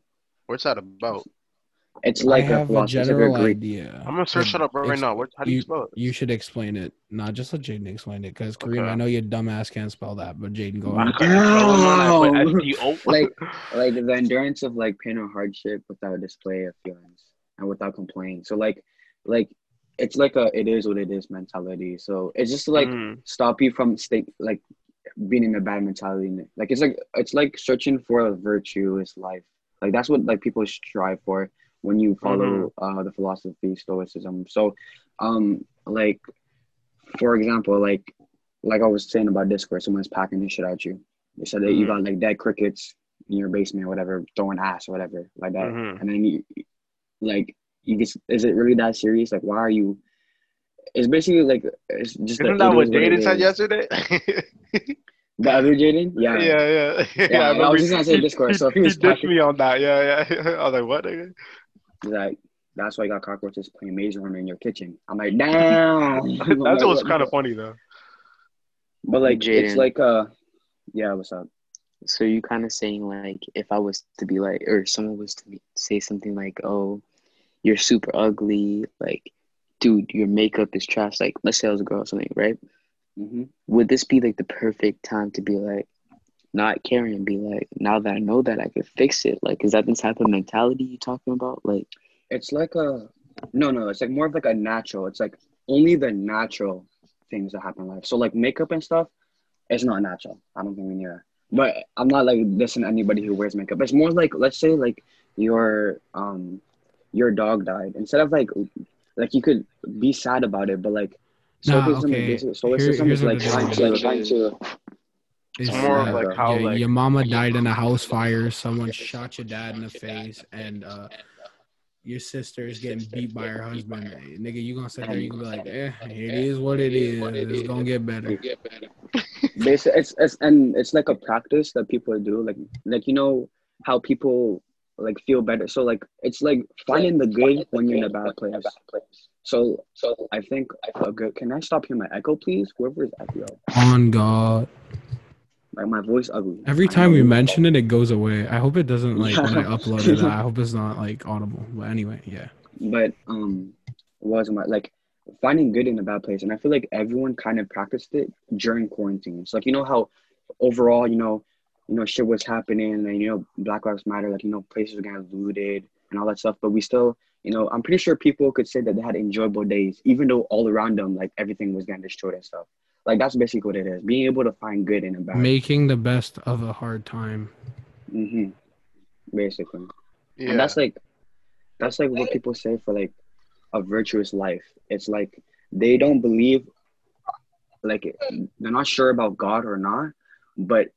What's that about? it's like I a have a philosophy. It's like a general Greek. idea. I'm gonna search but it up right ex- now. What, how do you, you- spell it? You should explain it. Not just let Jaden explain it, because Kareem, Okay. I know your dumbass can't spell that, but Jaden, go on. couldn't spell it, man. I put Damn. S-T-O. Like- like the endurance of like pain or hardship without display of feelings and without complaining. So like, like it's like a it is what it is mentality. So it's just like Mm, stop you from stay like being in a bad mentality. Like it's like it's like searching for a virtuous life. Like that's what like people strive for when you follow uh, the philosophy stoicism. So, um, like for example, like like I was saying about Discord, someone's packing his shit at you. They said that you Mhm. got like dead crickets in your basement or whatever, throwing ass or whatever like that, mhm. and then you like you just is it really that serious? Like why are you? It's basically like it's just Isn't the- that it what is it Jaden said yesterday? The other Jaden? Yeah. yeah, yeah, yeah. Yeah, I remember was just gonna say Discord, so if he was he ditched packing- me on that. Yeah, yeah. I was like, what? nigga? He's like, that's why you got cockroaches playing Maze Runner in your kitchen. I'm like, damn. That's what's kind of funny though. But like, it's like, uh, yeah, what's up? So you kind of saying like, if I was to be like, or someone was to be, say something like, "Oh, you're super ugly," like, dude, your makeup is trash. Like, let's say I was a girl or something, right? Mm-hmm. Would this be like the perfect time to be like, not caring and be like, now that I know that I could fix it? Like, is that the type of mentality you're talking about? Like, It's like a, no, no, it's like more of like a natural. It's like only the natural things that happen in life. So like makeup and stuff, it's not natural. I don't think we need that. But I'm not like dissing anybody who wears makeup. It's more like, let's say like your, um, your dog died. Instead of like, like you could be sad about it, but like, Nah, stoicism, okay. is, stoicism Here- is like it is. trying to, like, trying to, It's more of like how, your, like- your mama died in a house fire. Someone shot your dad in the face, and uh, your sister is getting beat by her husband, nigga, you gonna sit there, you gonna be like, eh, it is what it is. It's gonna get better. Basically, it's, it's and it's like a practice that people do. Like like you know how people like feel better. So like it's like finding the good when you're in a bad place. So so I think a good. Can I stop hearing my echo, please? Whoever is echo, On God. like my voice ugly. Every time we mention it, it goes away. I hope it doesn't like when I upload it. I hope it's not like audible. But anyway, yeah. but um was my like finding good in a bad place. And i feel like everyone kind of practiced it during quarantine. So like you know how overall you know you know shit was happening and you know black lives matter like you know places were getting looted and all that stuff. But we still you know i'm pretty sure people could say that they had enjoyable days even though all around them like everything was getting destroyed and stuff. Like that's basically what it is. Being able to find good in a bad Making the best of a hard time. hmm basically. Yeah. and that's like that's like what people say for like a virtuous life. It's like they don't believe like they're not sure about god or not but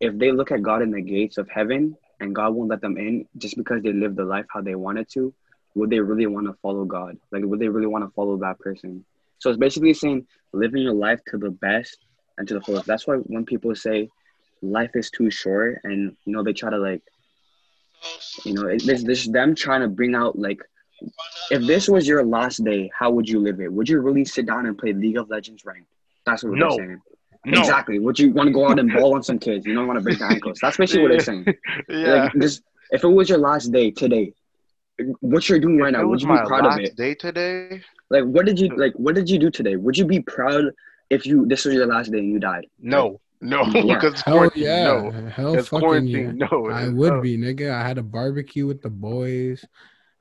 if they look at god in the gates of heaven and god won't let them in just because they live the life how they wanted to would they really want to follow god? Like would they really want to follow that person? So it's basically saying living your life to the best and to the fullest. That's why when people say life is too short and you know they try to like you know, it, this this them trying to bring out like, if this was your last day, how would you live it? Would you really sit down and play League of Legends ranked? That's what No. they're saying. no. Exactly. Would you want to go out and ball on some kids? You don't want to break their ankles. That's basically what they're saying. Yeah. Like, just if it was your last day today, what you're doing right If now, would you be my proud of it? day today. Like, what did you like? What did you do today? Would you be proud if you this was your last day and you died? No, no, Yeah. because it's Hell quarantine. yeah. No, Hell it's fucking quarantine. yeah. No, I would no. be, nigga. I had a barbecue with the boys.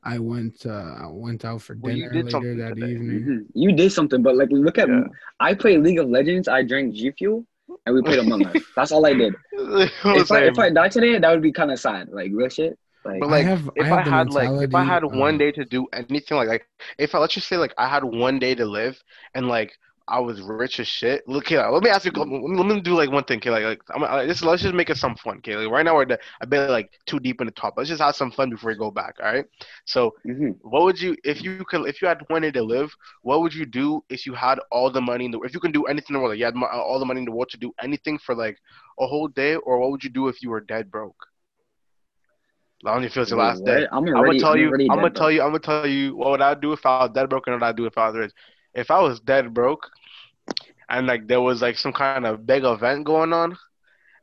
I went uh I went out for dinner did later something that today. evening. Mhm. You did something, but like, look at Yeah. I played League of Legends. I drank G Fuel, and we played Among Us. That's all I did. if I if I died today, that would be kind of sad. Like real shit. Like But I like, have- if I have I, had like, if I mentality, had one day to do anything, like, like, if I let's just say like I had one day to live, and like I was rich as shit. Look here, let me ask you. Let me, let me do like one thing, okay? Like, like I'm, I, just let's just make it some fun, okay? Like, right now we're the, I bet like too deep in the top. Let's just have some fun before we go back, all right? So, mhm. what would you if you could if you had one day to live? What would you do if you had all the money in the if you can do anything in the world? Like you had all the money in the world to do anything for like a whole day, or what would you do if you were dead broke? I know if it was your last day. I'm, I'm gonna tell I'm you. I'm gonna tell you. I'm gonna tell you what would I do if I was dead broke and what I'd do if I was rich. If I was dead broke, and like there was like some kind of big event going on,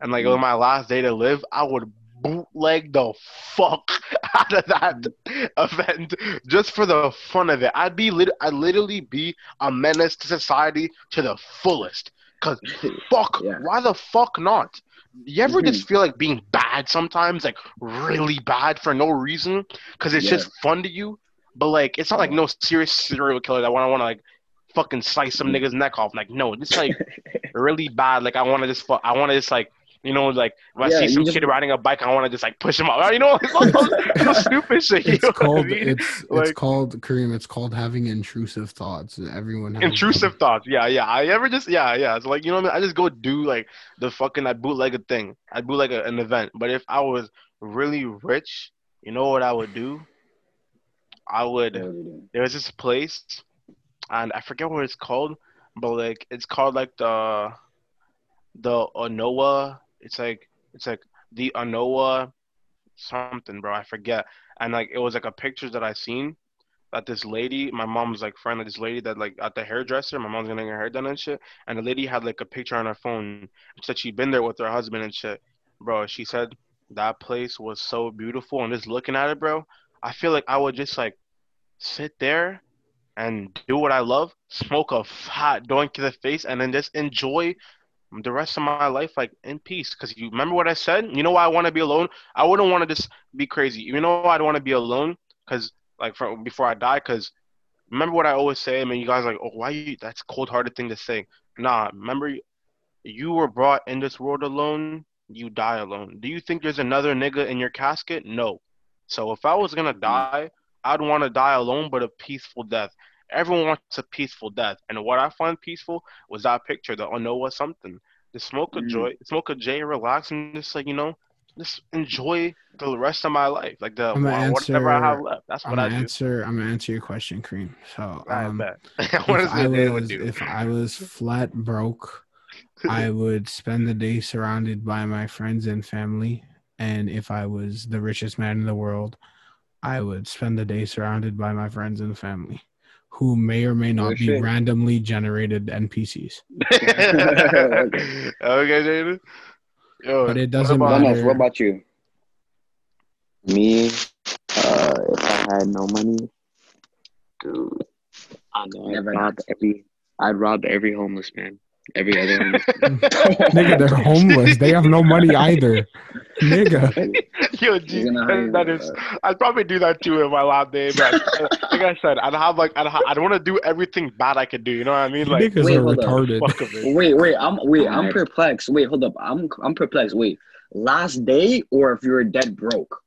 and like it was my last day to live, I would bootleg the fuck out of that event just for the fun of it. I'd be lit. I'd literally be a menace to society to the fullest. Cause fuck, Yeah. why the fuck not? You ever Mhm. just feel like being bad sometimes, like really bad for no reason, because it's Yeah. just fun to you. But like, it's not like no serious serial killer that want to want to like fucking slice some nigga's neck off. Like, no, it's like really bad. Like, I want to just fuck. I want to just like. You know, like if I see some just- kid riding a bike, I want to just like push him out. You know, like, some, some stupid shit. It's know what I called mean? it's it's Like- called Kareem. It's called having intrusive thoughts. Everyone has intrusive them. thoughts. Yeah, yeah. I ever just yeah, yeah. So like you know what I mean? I just go do like the fucking I bootleg a thing. I bootleg a, an event. But if I was really rich, you know what I would do? I would. What would you do? There was this place, and I forget what it's called, but like it's called like the the Anoa. It's like it's like the Anoa something, bro. I forget. And like it was like a picture that I seen that this lady, my mom's like friend of this lady that like at the hairdresser, my mom's getting her hair done and shit. And the lady had like a picture on her phone. Said she'd been there with her husband and shit. Bro, she said that place was so beautiful and just looking at it, bro, I feel like I would just like sit there and do what I love, smoke a fat doink to the face, and then just enjoy the rest of my life like in peace. Cause you remember what I said? You know why I want to be alone? I wouldn't want to just be crazy. You know why I want to be alone? Cause like before I die. Cause remember what I always say. I mean, you guys like, oh, why you? That's cold hearted thing to say. Nah, remember, you were brought in this world alone. You die alone. Do you think there's another nigga in your casket? No. So if I was gonna die, I'd want to die alone, but a peaceful death. Everyone wants a peaceful death, and what I find peaceful was that picture, the Onoa something. The smoke a Mm. joy, smoke a J, relax, and just like you know, just enjoy the rest of my life, like the gonna whatever I have left. That's what I'm I do. answer. I'm gonna answer your question, Cream. So, I um, bet. if what is I the day would was do? if I was flat broke, I would spend the day surrounded by my friends and family. And if I was the richest man in the world, I would spend the day surrounded by my friends and family, who may or may not Real be shit. randomly generated NPCs. okay, Jaden. Yo, But it what doesn't about- matter. What about you? Me, uh, if I had no money, dude, I know I'd rob every, I'd rob every homeless man, every other homeless Nigga, they're homeless. They have no money either. Nigga. Yo, G, You're that hire, is. I'd probably do that too in my last day, but like I said, I'd have like I'd, ha- I'd want to do everything bad I could do. You know what I mean? Like Niggas Wait, are hold up. retarded. fuck. Wait, wait, I'm wait, I'm perplexed. Wait, hold up. I'm I'm perplexed. Wait, last day or if you're dead broke?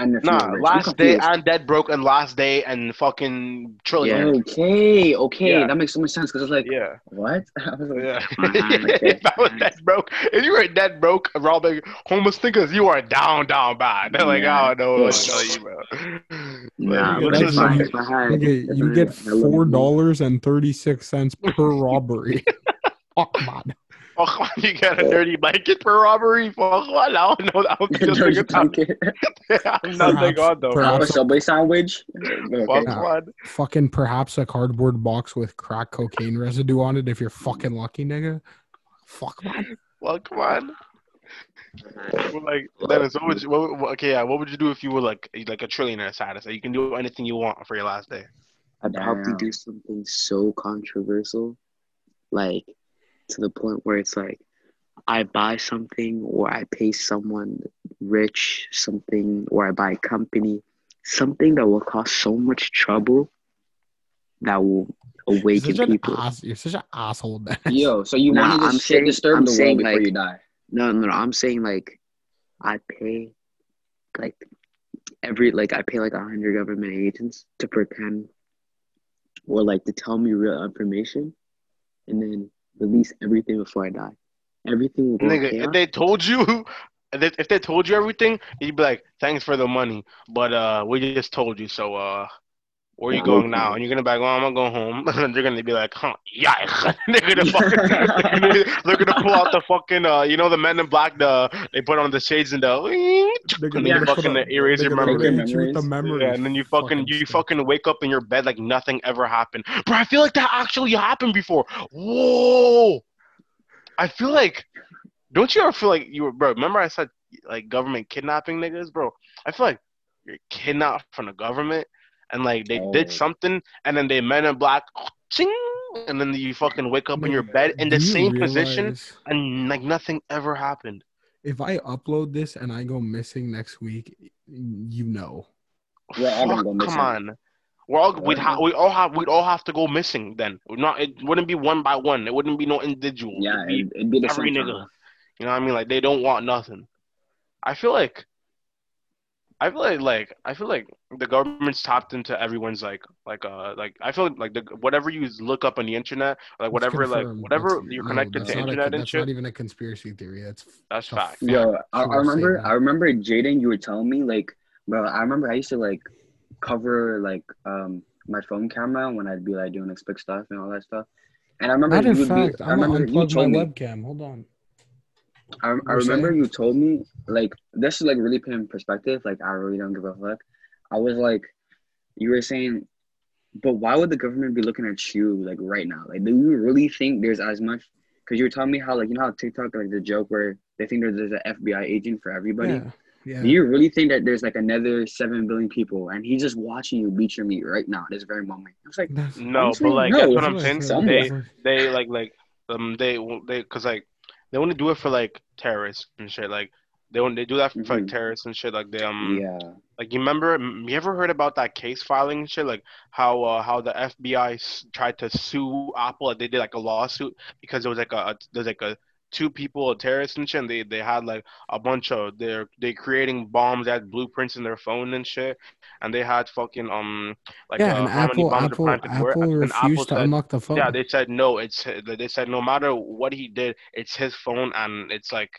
And if Nah, rich? I'm last day and dead broke, and last day and fucking trillion. Okay, okay, Yeah. that makes so much sense because it's like Yeah, what? I was like, yeah. Okay. if I was dead broke, if you were dead broke, robbing homeless niggas, you are down, down bad. They're like, Yeah. I don't know what to tell you, bro. Nah, Like, but let's that's just- fine. if I had, Nigga, you I get had hella four dollars and thirty six cents per robbery. Fuck man. Fuck man, you get a dirty blanket for robbery? Fuck man, I don't know. I don't think Dirty this nigga blanket. I'm nothing Perhaps- on though. perhaps- a subway sandwich. Fuck Okay. man. Fucking perhaps a cardboard box with crack cocaine residue on it if you're fucking lucky, nigga. Fuck man. Fuck man. Well, like Dennis, what would you, what, would- okay, yeah, what would you do if you were like like a trillionaire status? Like, you can do anything you want for your last day. I'd probably Damn. do something so controversial, like to the point where it's like I buy something or I pay someone rich something or I buy a company, something that will cause so much trouble that will You're awaken people. ass, you're such an asshole, man. Yo, so you Nah, want to I'm saying- disturb I'm the world before like- you die? No, no, no, I'm saying like I pay like every like I pay like a hundred government agents to pretend or like to tell me real information and then release everything before I die. Everything Nigga, if they told you, if they, if they told you everything, you'd be like, "Thanks for the money, but uh, we just told you." So uh, where are you going okay. now? And you're gonna be like, "Well, I'm gonna go home." and they're gonna be like, "Huh, yeah." they're gonna fucking, they're, gonna, they're gonna pull out the fucking uh, you know, the Men in Black, the they put on the shades and the, They're and then Yeah. you fucking erase your they're gonna memory. hit you with the memories. Yeah, and then you fucking you fucking wake up in your bed like nothing ever happened. Bro, I feel like that actually happened before. Whoa. I feel like don't you ever feel like you were bro, remember I said like government kidnapping niggas, bro? I feel like you're kidnapped from the government and like they Oh. did something and then they men in black ching, and then you fucking wake up in your bed in the do same position and like nothing ever happened. If I upload this and I go missing next week, you know. All Fuck, come on. We're all we'd ha- we all have we'd all have to go missing then. We're not it wouldn't be one by one. It wouldn't be no individual. Yeah, It'd be it'd, be every nigga. time. You know what I mean? Like they don't want nothing. I feel like I feel like like I feel like the government's tapped into everyone's like like uh like I feel like the whatever you look up on the internet like It's whatever like whatever That's- you're connected that's to not a- internet and That's shit. not even a conspiracy theory. That's That's the fact. Yo, I, I remember. I remember Jaden. You were telling me like, bro. I remember I used to like cover like um my phone camera when I'd be like doing like spick stuff and all that stuff. And I remember Matter you of would be. fact, I I'm remember you unplug my told me. webcam. Hold on. I, I remember saying? you told me like this is like really put in perspective. Like I really don't give a fuck. I was like, you were saying, but why would the government be looking at you like right now? Like, do you really think there's as much? Because you were telling me how like you know how TikTok like the joke where they think there's, there's an FBI agent for everybody. Yeah. Yeah. Do you really think that there's like another seven billion people and he's just watching you beat your meat right now, this very moment? I was like, That's- No, but like no, that's what I'm saying. some- They like- they like like um they they because like they want to do it for like terrorists and shit like they want they do that for like Mhm. terrorists and shit like they um yeah, like you remember you ever heard about that case filing and shit like how uh, how the FBI s- tried to sue Apple like they did like a lawsuit because there was like a, a there's like a two people a terrorist and shit and they they had like a bunch of they're they creating bombs that had blueprints in their phone and shit and they had fucking um like yeah, uh, and how many Apple, bombs Apple, were planted Apple and refused Apple to said unlock the phone. yeah, they said no. It's they said no matter what he did, it's his phone, and it's like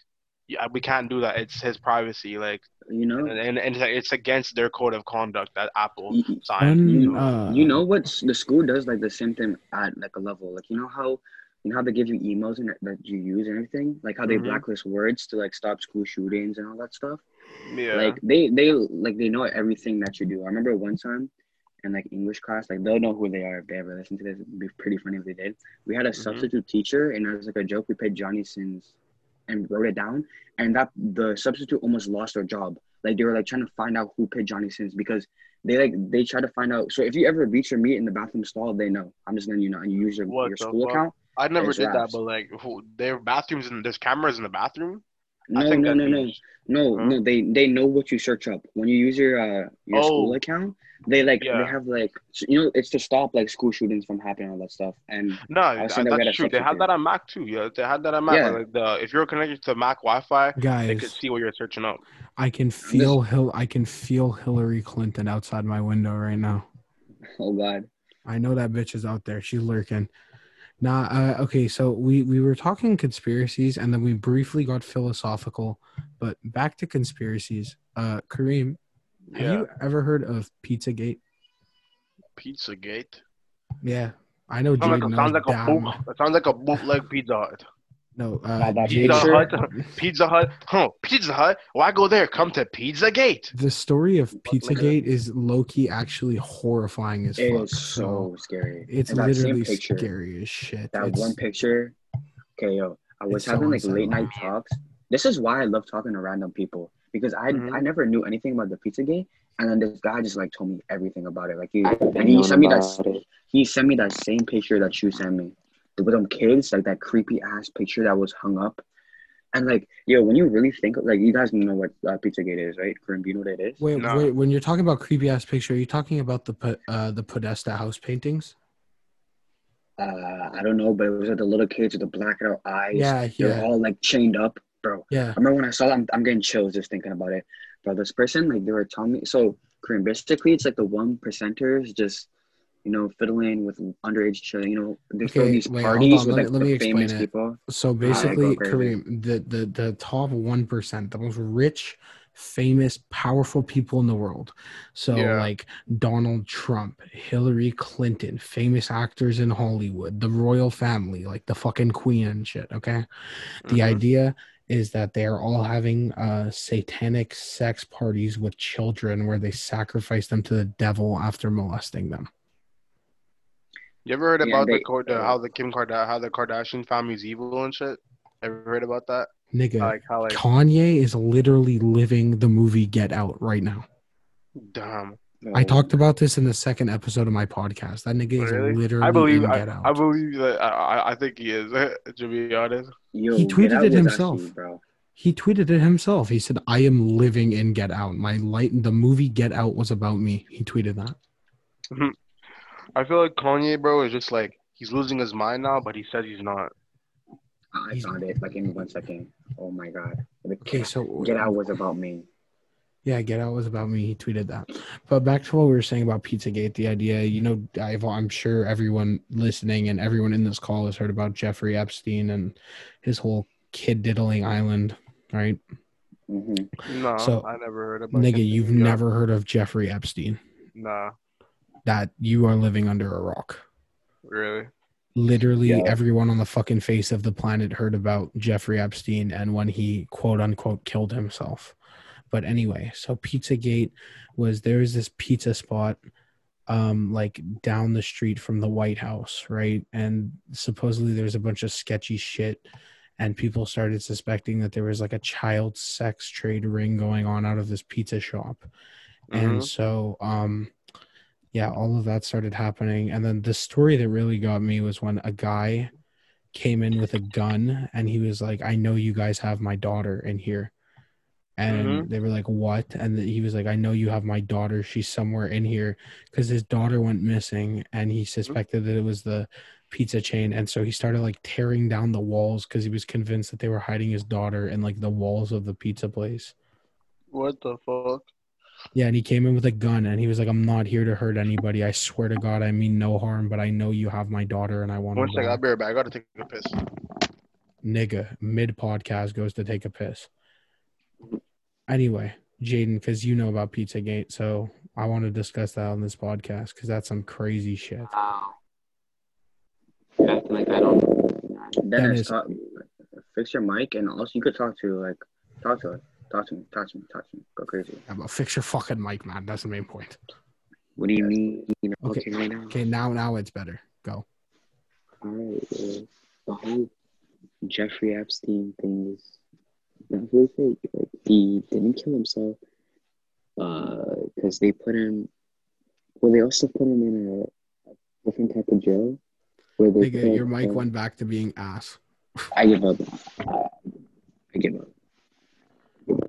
yeah, we can't do that. It's his privacy, like, You know, and, and, and it's, against their code of conduct that Apple Y- y- signed. When, so- uh, you know what the school does like the same thing at like a level. Like you know how you know how they give you emails and that you use and everything. Like how they Mhm. blacklist words to like stop school shootings and all that stuff. yeah, Like they they like they know everything that you do. I remember one time in like English class, like they'll know who they are if they ever listen to this. It'd be pretty funny if they did. We had a Mhm. substitute teacher, and as like a joke, we played Johnny Sins and wrote it down. And that the substitute almost lost their job. Like they were like trying to find out who paid Johnny Sins because they like they try to find out. So if you ever reach your meat in the bathroom stall, they know. I'm just letting you know, and you use your, What your school fuck? account. I never it's did that, but like, who, there are bathrooms and there's cameras in the bathroom. No, no, no, no, no, Huh? no. They they know what you search up when you use your uh your school Oh. account. They like Yeah. they have like you know it's to stop like school shootings from happening and all that stuff. And No, was that- saying that that's true. They had substitute. that on Mac too. Yeah, they had that on Mac. Yeah. Like the if you're connected to Mac Wi-Fi, guys, they could see what you're searching up. I can feel Hill. I can feel Hillary Clinton outside my window right now. oh god, I know that bitch is out there. She's lurking. Nah, uh, okay, so we we were talking conspiracies and then we briefly got philosophical, but back to conspiracies. Uh Kareem, have Yeah, you ever heard of Pizzagate? Pizzagate. Yeah. I know Sounds like, Jake a, knows sounds like a damn- boot. It sounds like a bootleg Pizza Hut. No, uh, Now that Jake- Pizza Hut. Pizza Hut. Huh? Pizza Hut. Why go there? Come to Pizzagate. the story of Look Pizzagate is low key actually horrifying as it fuck. is so scary. it's And literally picture, scary as shit. That It's- one picture. Okay, yo, I was It's so having like late night talks. This is why I love talking to random people because I Mhm. I never knew anything about the Pizzagate, and then this guy just like told me everything about it. Like he and he sent me that it. he sent me that same picture that you sent me with them kids, like that creepy ass picture that was hung up. And like, yo, when you really think, like, you guys know what uh, Pizzagate is, right? Kareem, do you know what it is? Wait, No. wait. When you're talking about creepy ass picture, are you talking about the Po- uh, the Podesta house paintings? Uh, I don't know, but it was like the little kids with the blacked out eyes. Yeah, They're yeah, all like chained up, bro. yeah. I remember when I saw that, I'm, I'm getting chills just thinking about it. Bro, this person, like, they were telling me, so Kareem, basically, it's like the one percenters just, you know, fiddling with underage children. You know, they throw Okay, these wait, parties on, with let me- like let me explain famous it. people. So basically, crazy. Kareem, the, the the top one percent, the most rich, famous, powerful people in the world. So Yeah. like Donald Trump, Hillary Clinton, famous actors in Hollywood, the royal family, like the fucking queen and shit. Okay, the Mhm. idea is that they are all having uh satanic sex parties with children where they sacrifice them to the devil after molesting them. You ever heard Yeah, about they- the, Kar- the how the Kim Kardashian how the Kardashian family's evil and shit? Ever heard about that? Nigga, Like how like Kanye is literally living the movie Get Out right now. damn. I Oh, talked about this in the second episode of my podcast. That nigga is Really? literally I believe in I, Get Out. I believe that I, I- I think he is. to be honest. Yo, He tweeted it himself. actually, bro. he tweeted it himself. He said, "I am living in Get Out. My light, the movie Get Out was about me." He tweeted that. I feel like Kanye, bro, is just like he's losing his mind now, but he says he's not. I He's- found it like in one second. Oh my god. The Okay, so Get Out was about me. Yeah, Get Out was about me. He tweeted that. But back to what we were saying about Pizzagate, the idea, you know, I've, I'm sure everyone listening and everyone in this call has heard about Jeffrey Epstein and his whole kid diddling island, right? hmm No, So, I never heard about. Nigga, him. you've Yeah. never heard of Jeffrey Epstein. Nah, That you are living under a rock. really. Literally Yeah. everyone on the fucking face of the planet heard about Jeffrey Epstein and when he quote unquote killed himself. But anyway, so Pizzagate was there was this pizza spot um like down the street from the White House, right? And supposedly there's a bunch of sketchy shit and people started suspecting that there was like a child sex trade ring going on out of this pizza shop. And Mhm. so um yeah, all of that started happening. And then the story that really got me was when a guy came in with a gun and he was like, I know you guys have my daughter in here. And Mhm. they were like, What? And he was like, I know you have my daughter. She's somewhere in here because his daughter went missing and he suspected that it was the pizza chain. And so he started like tearing down the walls because he was convinced that they were hiding his daughter in like the walls of the pizza place. What the fuck? Yeah, and he came in with a gun and he was like, I'm not here to hurt anybody. I swear to God, I mean no harm, but I know you have my daughter and I want One her second, I'll back. be right back. I gotta take a piss. Nigga, mid podcast goes to take a piss. Anyway, Jaden, because you know about Pizzagate, so I want to discuss that on this podcast because that's some crazy shit. Wow. You're acting like I don't know. Dennis, talk, fix your mic, and also you could talk to like talk to it. Talk to me. Talk to me. Talk to me. Go crazy. Yeah, but fix your fucking mic, man. That's the main point. What do you mean? Okay. Okay, right now. Okay, now now it's better. Go. All right. Uh, the whole Jeffrey Epstein thing is not really fake. Like he didn't kill himself. Uh, because they put him. Well, they also put him in a, a different type of jail. Where they Nigga, your mic uh, went back to being ass. I give up. I, I give up.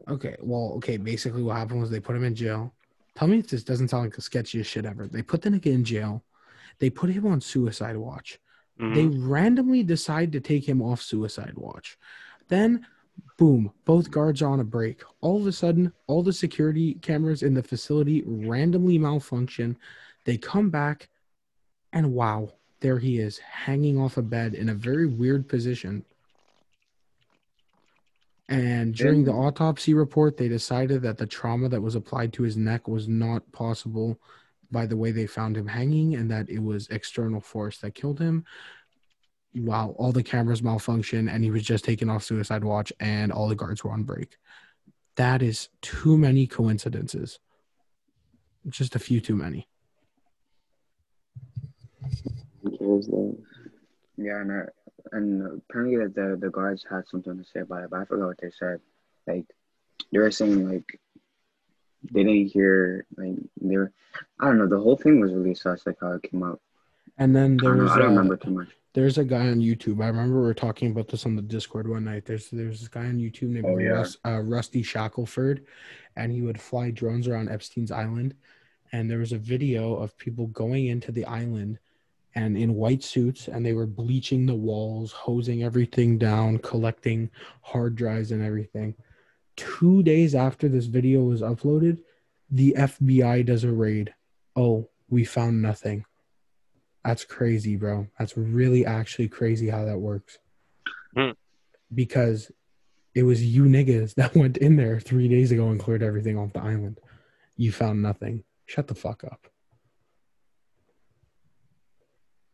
Okay, well, okay. Basically, what happened was they put him in jail. Tell me if this doesn't sound like the sketchiest shit ever. They put the nigga in jail. They put him on suicide watch. Mhm. They randomly decide to take him off suicide watch. Then, boom, both guards are on a break. All of a sudden, all the security cameras in the facility randomly malfunction. They come back, and wow, there he is, hanging off a bed in a very weird position. And during the autopsy report, they decided that the trauma that was applied to his neck was not possible by the way they found him hanging and that it was external force that killed him. While all the cameras malfunction and he was just taken off suicide watch and all the guards were on break. That is too many coincidences. Just a few too many. Who cares though? Yeah, and uh, and apparently that the the guards had something to say about it, but I forgot what they said. Like they were saying like they didn't hear like they were I don't know. The whole thing was really sus, like how it came out. And then I there know, was I don't remember too much. There's a guy on YouTube. I remember we were talking about this on the Discord one night. There's there's this guy on YouTube named Oh, yeah. Uh, Rusty Shackleford, and he would fly drones around Epstein's island. And there was a video of people going into the island and in white suits, and they were bleaching the walls, hosing everything down, collecting hard drives and everything. Two days after this video was uploaded, the FBI does a raid. Oh, we found nothing. That's crazy, bro. That's really actually crazy how that works. Hmm. Because it was you niggas that went in there three days ago and cleared everything off the island. You found nothing. Shut the fuck up.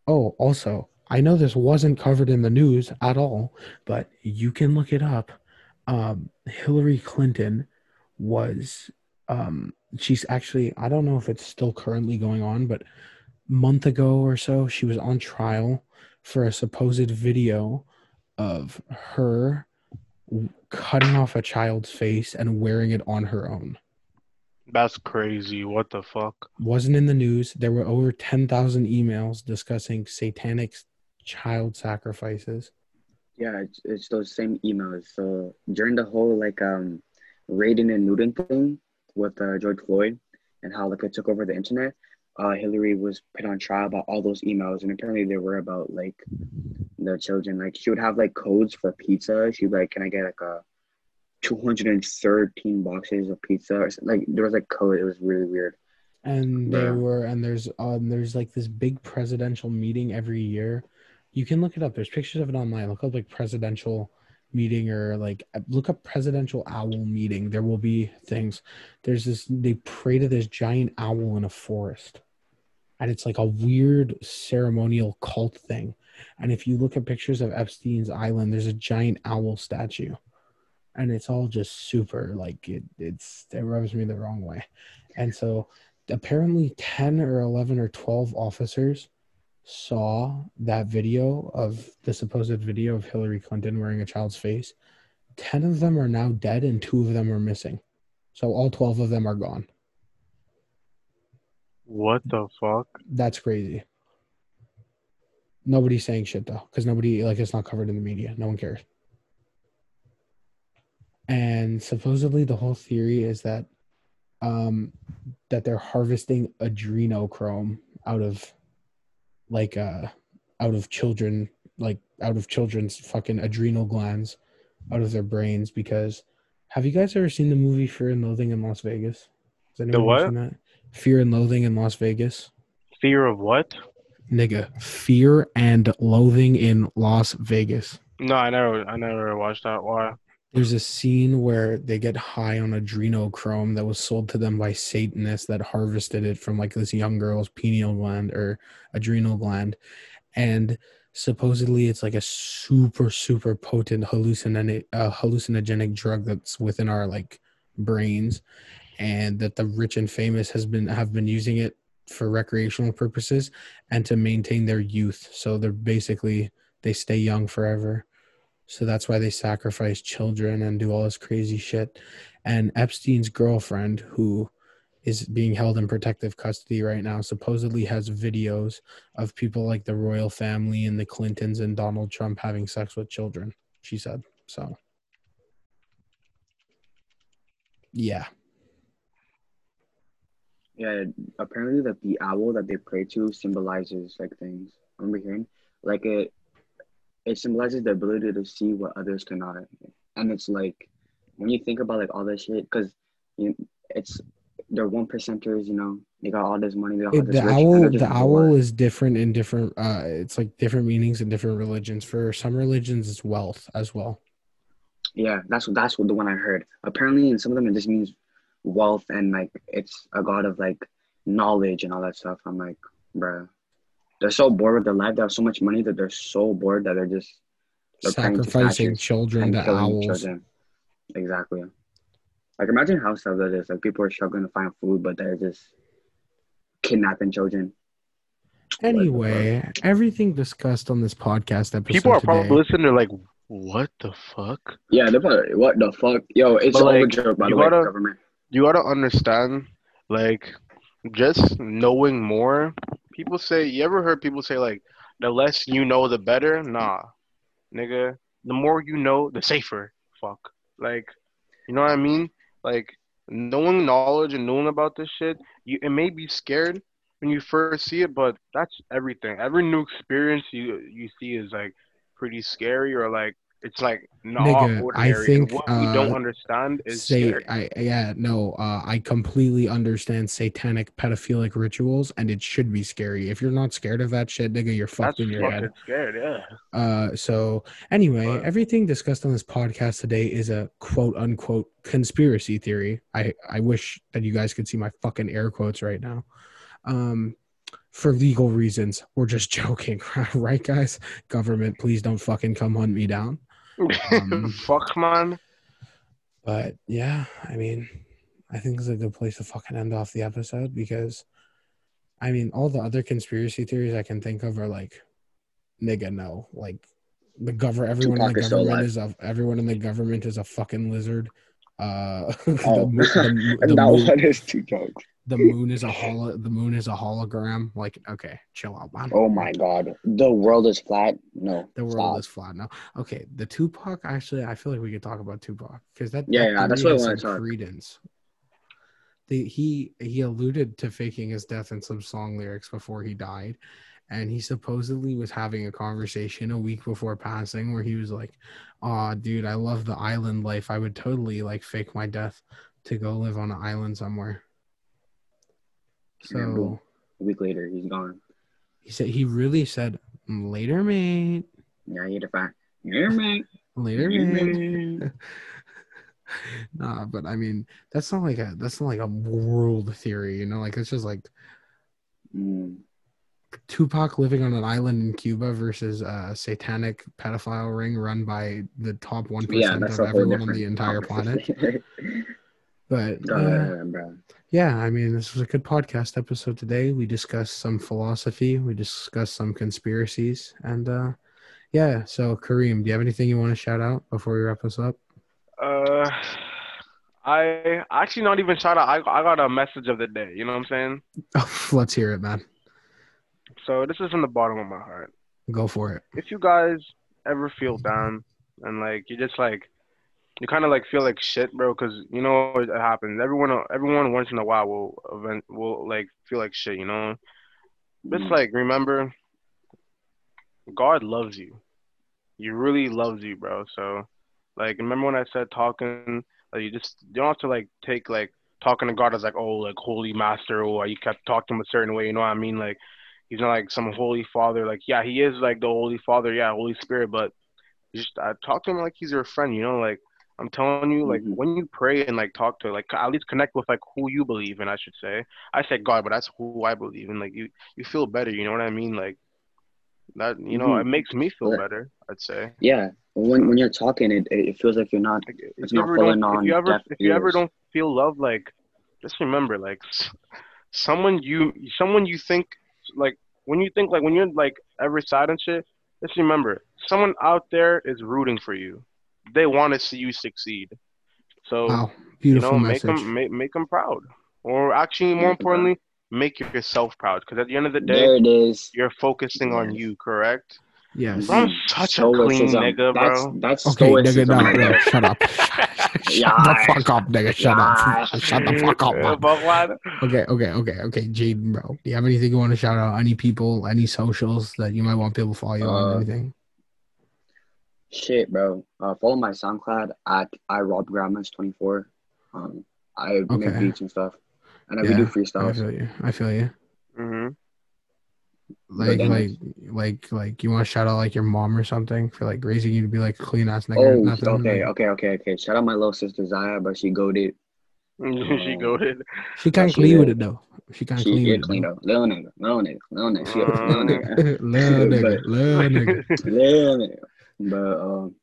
Oh, also, I know this wasn't covered in the news at all, but you can look it up. Um, Hillary Clinton was, um, she's actually, I don't know if it's still currently going on, but month ago or so, she was on trial for a supposed video of her cutting off a child's face and wearing it on her own. That's crazy. What the fuck? Wasn't in the news. There were over 10,000 emails discussing satanic child sacrifices. Yeah, it's, it's those same emails. So during the whole like um raiding and Newton thing with uh, George Floyd and how like it took over the internet, uh, Hillary was put on trial about all those emails, and apparently they were about like the children. Like she would have like codes for pizza. She'd be like, "Can I get like a 213 boxes of pizza?" Or something. like there was like code. It was really weird. and there Yeah. were and there's um there's like this big presidential meeting every year you can look it up there's pictures of it online look up like presidential meeting or like look up presidential owl meeting there will be things there's this they pray to this giant owl in a forest and it's like a weird ceremonial cult thing and if you look at pictures of epstein's island there's a giant owl statue and it's all just super like it it's it rubs me the wrong way and so apparently 10 or 11 or 12 officers saw that video of the supposed video of Hillary Clinton wearing a child's face. 10 of them are now dead and two of them are missing. So all 12 of them are gone. What the fuck? That's crazy. Nobody's saying shit though, because nobody like it's not covered in the media. No one cares. And supposedly the whole theory is that um that they're harvesting adrenochrome out of like uh out of children like out of children's fucking adrenal glands out of their brains because have you guys ever seen the movie Fear and Loathing in Las Vegas? Has anyone what? seen that? Fear and Loathing in Las Vegas? Fear of what? Nigga, Fear and Loathing in Las Vegas. No, I never, I never watched that. Why? There's a scene where they get high on adrenochrome that was sold to them by Satanists that harvested it from like this young girl's pineal gland or adrenal gland. And supposedly it's like a super, super potent hallucinogenic, uh, hallucinogenic drug that's within our like brains. And that the rich and famous has been have been using it for recreational purposes and to maintain their youth. So they're basically they stay young forever. So that's why they sacrifice children and do all this crazy shit. And Epstein's girlfriend, who is being held in protective custody right now, supposedly has videos of people like the royal family and the Clintons and Donald Trump having sex with children, she said. So, yeah. Yeah, apparently that the owl that they pray to symbolizes like things. Remember hearing like it it symbolizes the ability to see what others cannot. And it's like when you think about like all this shit, because you know, it's they're one percenters, you know, they got all this money. They got all It- this the owl the owl is different in different uh it's like different meanings in different religions for some religions it's wealth as well Yeah, that's what that's what the one I heard. Apparently, in some of them, it just means wealth and like it's a god of like knowledge and all that stuff. I'm like, bruh, they're so bored with their life. They have so much money that they're so bored that they're just they're praying to sacrificing children to owls children. Exactly. Like imagine how sad that is. Like people are struggling to find food, but they're just kidnapping children. anyway everything discussed on this podcast episode People are today, probably listening. They're like, "What the fuck?" Yeah, they're probably what the fuck, yo. It's But, all a like, joke, by you the way, gotta- government. You gotta understand, like, just knowing more. People say, you ever heard people say like, the less you know, the better? Nah, nigga. The more you know, the safer. Fuck. Like, you know what I mean? Like, knowing knowledge and knowing about this shit, you it may be scared when you first see it, but that's everything. Every new experience you you see is like pretty scary or like it's like not Nigga, I think, what we don't uh, understand is say scary. i yeah no uh, i completely understand satanic pedophilic rituals and it should be scary. If you're not scared of that shit nigga you're fucked That's in your fucking head scared, yeah. uh so anyway But- everything discussed on this podcast today is a quote unquote conspiracy theory. I i wish that you guys could see my fucking air quotes right now. Um for legal reasons we're just joking right guys? Government please don't fucking come hunt me down Um, Fuck, man. But yeah, I mean, I think it's a good place to fucking end off the episode because, I mean, all the other conspiracy theories I can think of are like, nigga, no, like the government, everyone in the government is a everyone in the government is a fucking lizard. Uh, Oh, the, the, the that moon, one is two jokes. the moon is a holo, the moon is a hologram. Like, okay, chill out, man. Oh my god, the world is flat. No, The world stop. is flat No, Okay, the Tupac. Actually, I feel like we could talk about Tupac because that Yeah, that yeah, that's what I wanna some talk. Credence. The, he he alluded to faking his death in some song lyrics before he died, and he supposedly was having a conversation a week before passing where he was like, "Aw, dude, I love the island life. I would totally like fake my death to go live on an island somewhere." Boom. So A week later, he's gone. he said he really said, "Later, mate. Yeah, he had to find. Yeah, man. Later, mate." man. nah, but I mean, that's not like a that's not like a world theory, you know. Like it's just like Mm. Tupac living on an island in Cuba versus a satanic pedophile ring run by the top one Yeah, percent of everyone on the entire planet. But uh, yeah, I mean, this was a good podcast episode today. We discussed some philosophy, we discussed some conspiracies, and uh yeah. So Kareem, do you have anything you want to shout out before we wrap this up? Uh, I actually not even shout out. I I got a message of the day. You know what I'm saying? Oh, let's hear it, man. So this is from the bottom of my heart. Go for it. If you guys ever feel down and like you just like you kind of like feel like shit, bro, because you know it happens. Everyone everyone once in a while will event will like feel like shit. You know, just Mm. like remember, God loves you. He really loves you, bro. So, like, remember when I said talking? Like, you just you don't have to like take like talking to God as like oh like holy master or you kept talking to him a certain way. You know what I mean? Like, he's not like some holy father. Like, yeah, he is like the holy father. Yeah, Holy Spirit. But just I talk to him like he's your friend. You know, like I'm telling you, like Mhm. when you pray and like talk to, like at least connect with like who you believe in. I should say. I said God, but that's who I believe in. Like you, you feel better. You know what I mean? Like that. You know, Mhm. it makes me feel But- better. I'd say. Yeah, when when you're talking, it it feels like you're not. Like, It's not falling don't, if on you ever, if you ever don't feel love, like just remember, like someone you, someone you think, like when you think, like when you're like every side and shit, just remember, someone out there is rooting for you. They want to see you succeed. So Wow, you beautiful know, make them, make, make them proud, or actually, more Make 'em proud. importantly, make yourself proud. Because at the end of the day, There it is. you're focusing on you. Correct? Yes. Bro, I'm Mhm. such a clean nigga, bro. that's Okay, nigga, stoicism no, no, shut up. Shut Yeah. the fuck up, nigga. Shut Yeah. up. Shut the fuck up, Yeah, man. Okay, okay, okay, okay. Jaden, bro. Do you have anything you want to shout out? Any people, any socials that you might want people to follow you on? Uh, Anything? Shit, bro. Uh, follow my SoundCloud at I Rob Grandmas twenty four. Um, I make beats and stuff, and I we do I feel you. I feel you. hmm Like, like, like, like, you want to shout out like your mom or something for like raising you to be like a clean ass nigga? Oh, nothing? okay, Like, okay, okay, okay. Shout out my little sister Zaya, but she goaded. she Oh. goaded. She can't she clean with it though. She can't She clean yeah, with clean it. up. Little nigga, little nigga, little nigga. She a little nigga, little nigga, little nigga. little nigga. But um,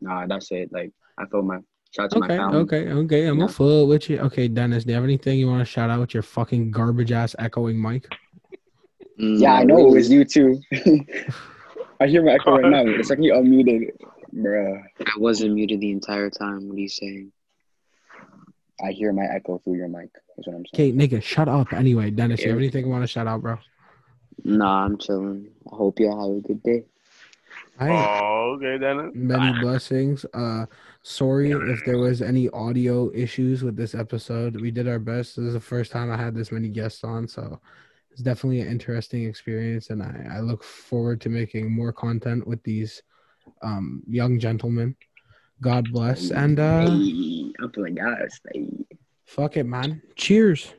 nah, that's it. Like I feel my shout out to my Okay, family. okay, okay. I'm Yeah. a full with you. Okay, Dennis, do you have anything you want to shout out with your fucking garbage ass echoing mic? Mm, Yeah, I know it was you too. I hear my echo right now. It's like you unmuted, bruh. I wasn't muted the entire time. What are you saying? I hear my echo through your mic. Is what I'm saying. Okay, nigga, shut up. Anyway, Dennis, you have Yeah. anything you want to shout out, bro? Nah, I'm chilling. I hope y'all have a good day. All right. Oh, okay, then. Many blessings. Uh, sorry if there was any audio issues with this episode. We did our best. This is the first time I had this many guests on, so it's definitely an interesting experience, and I, I look forward to making more content with these um, young gentlemen. God bless, and uh, Hey, I'm feeling guys. Hey. fuck it, man. Cheers.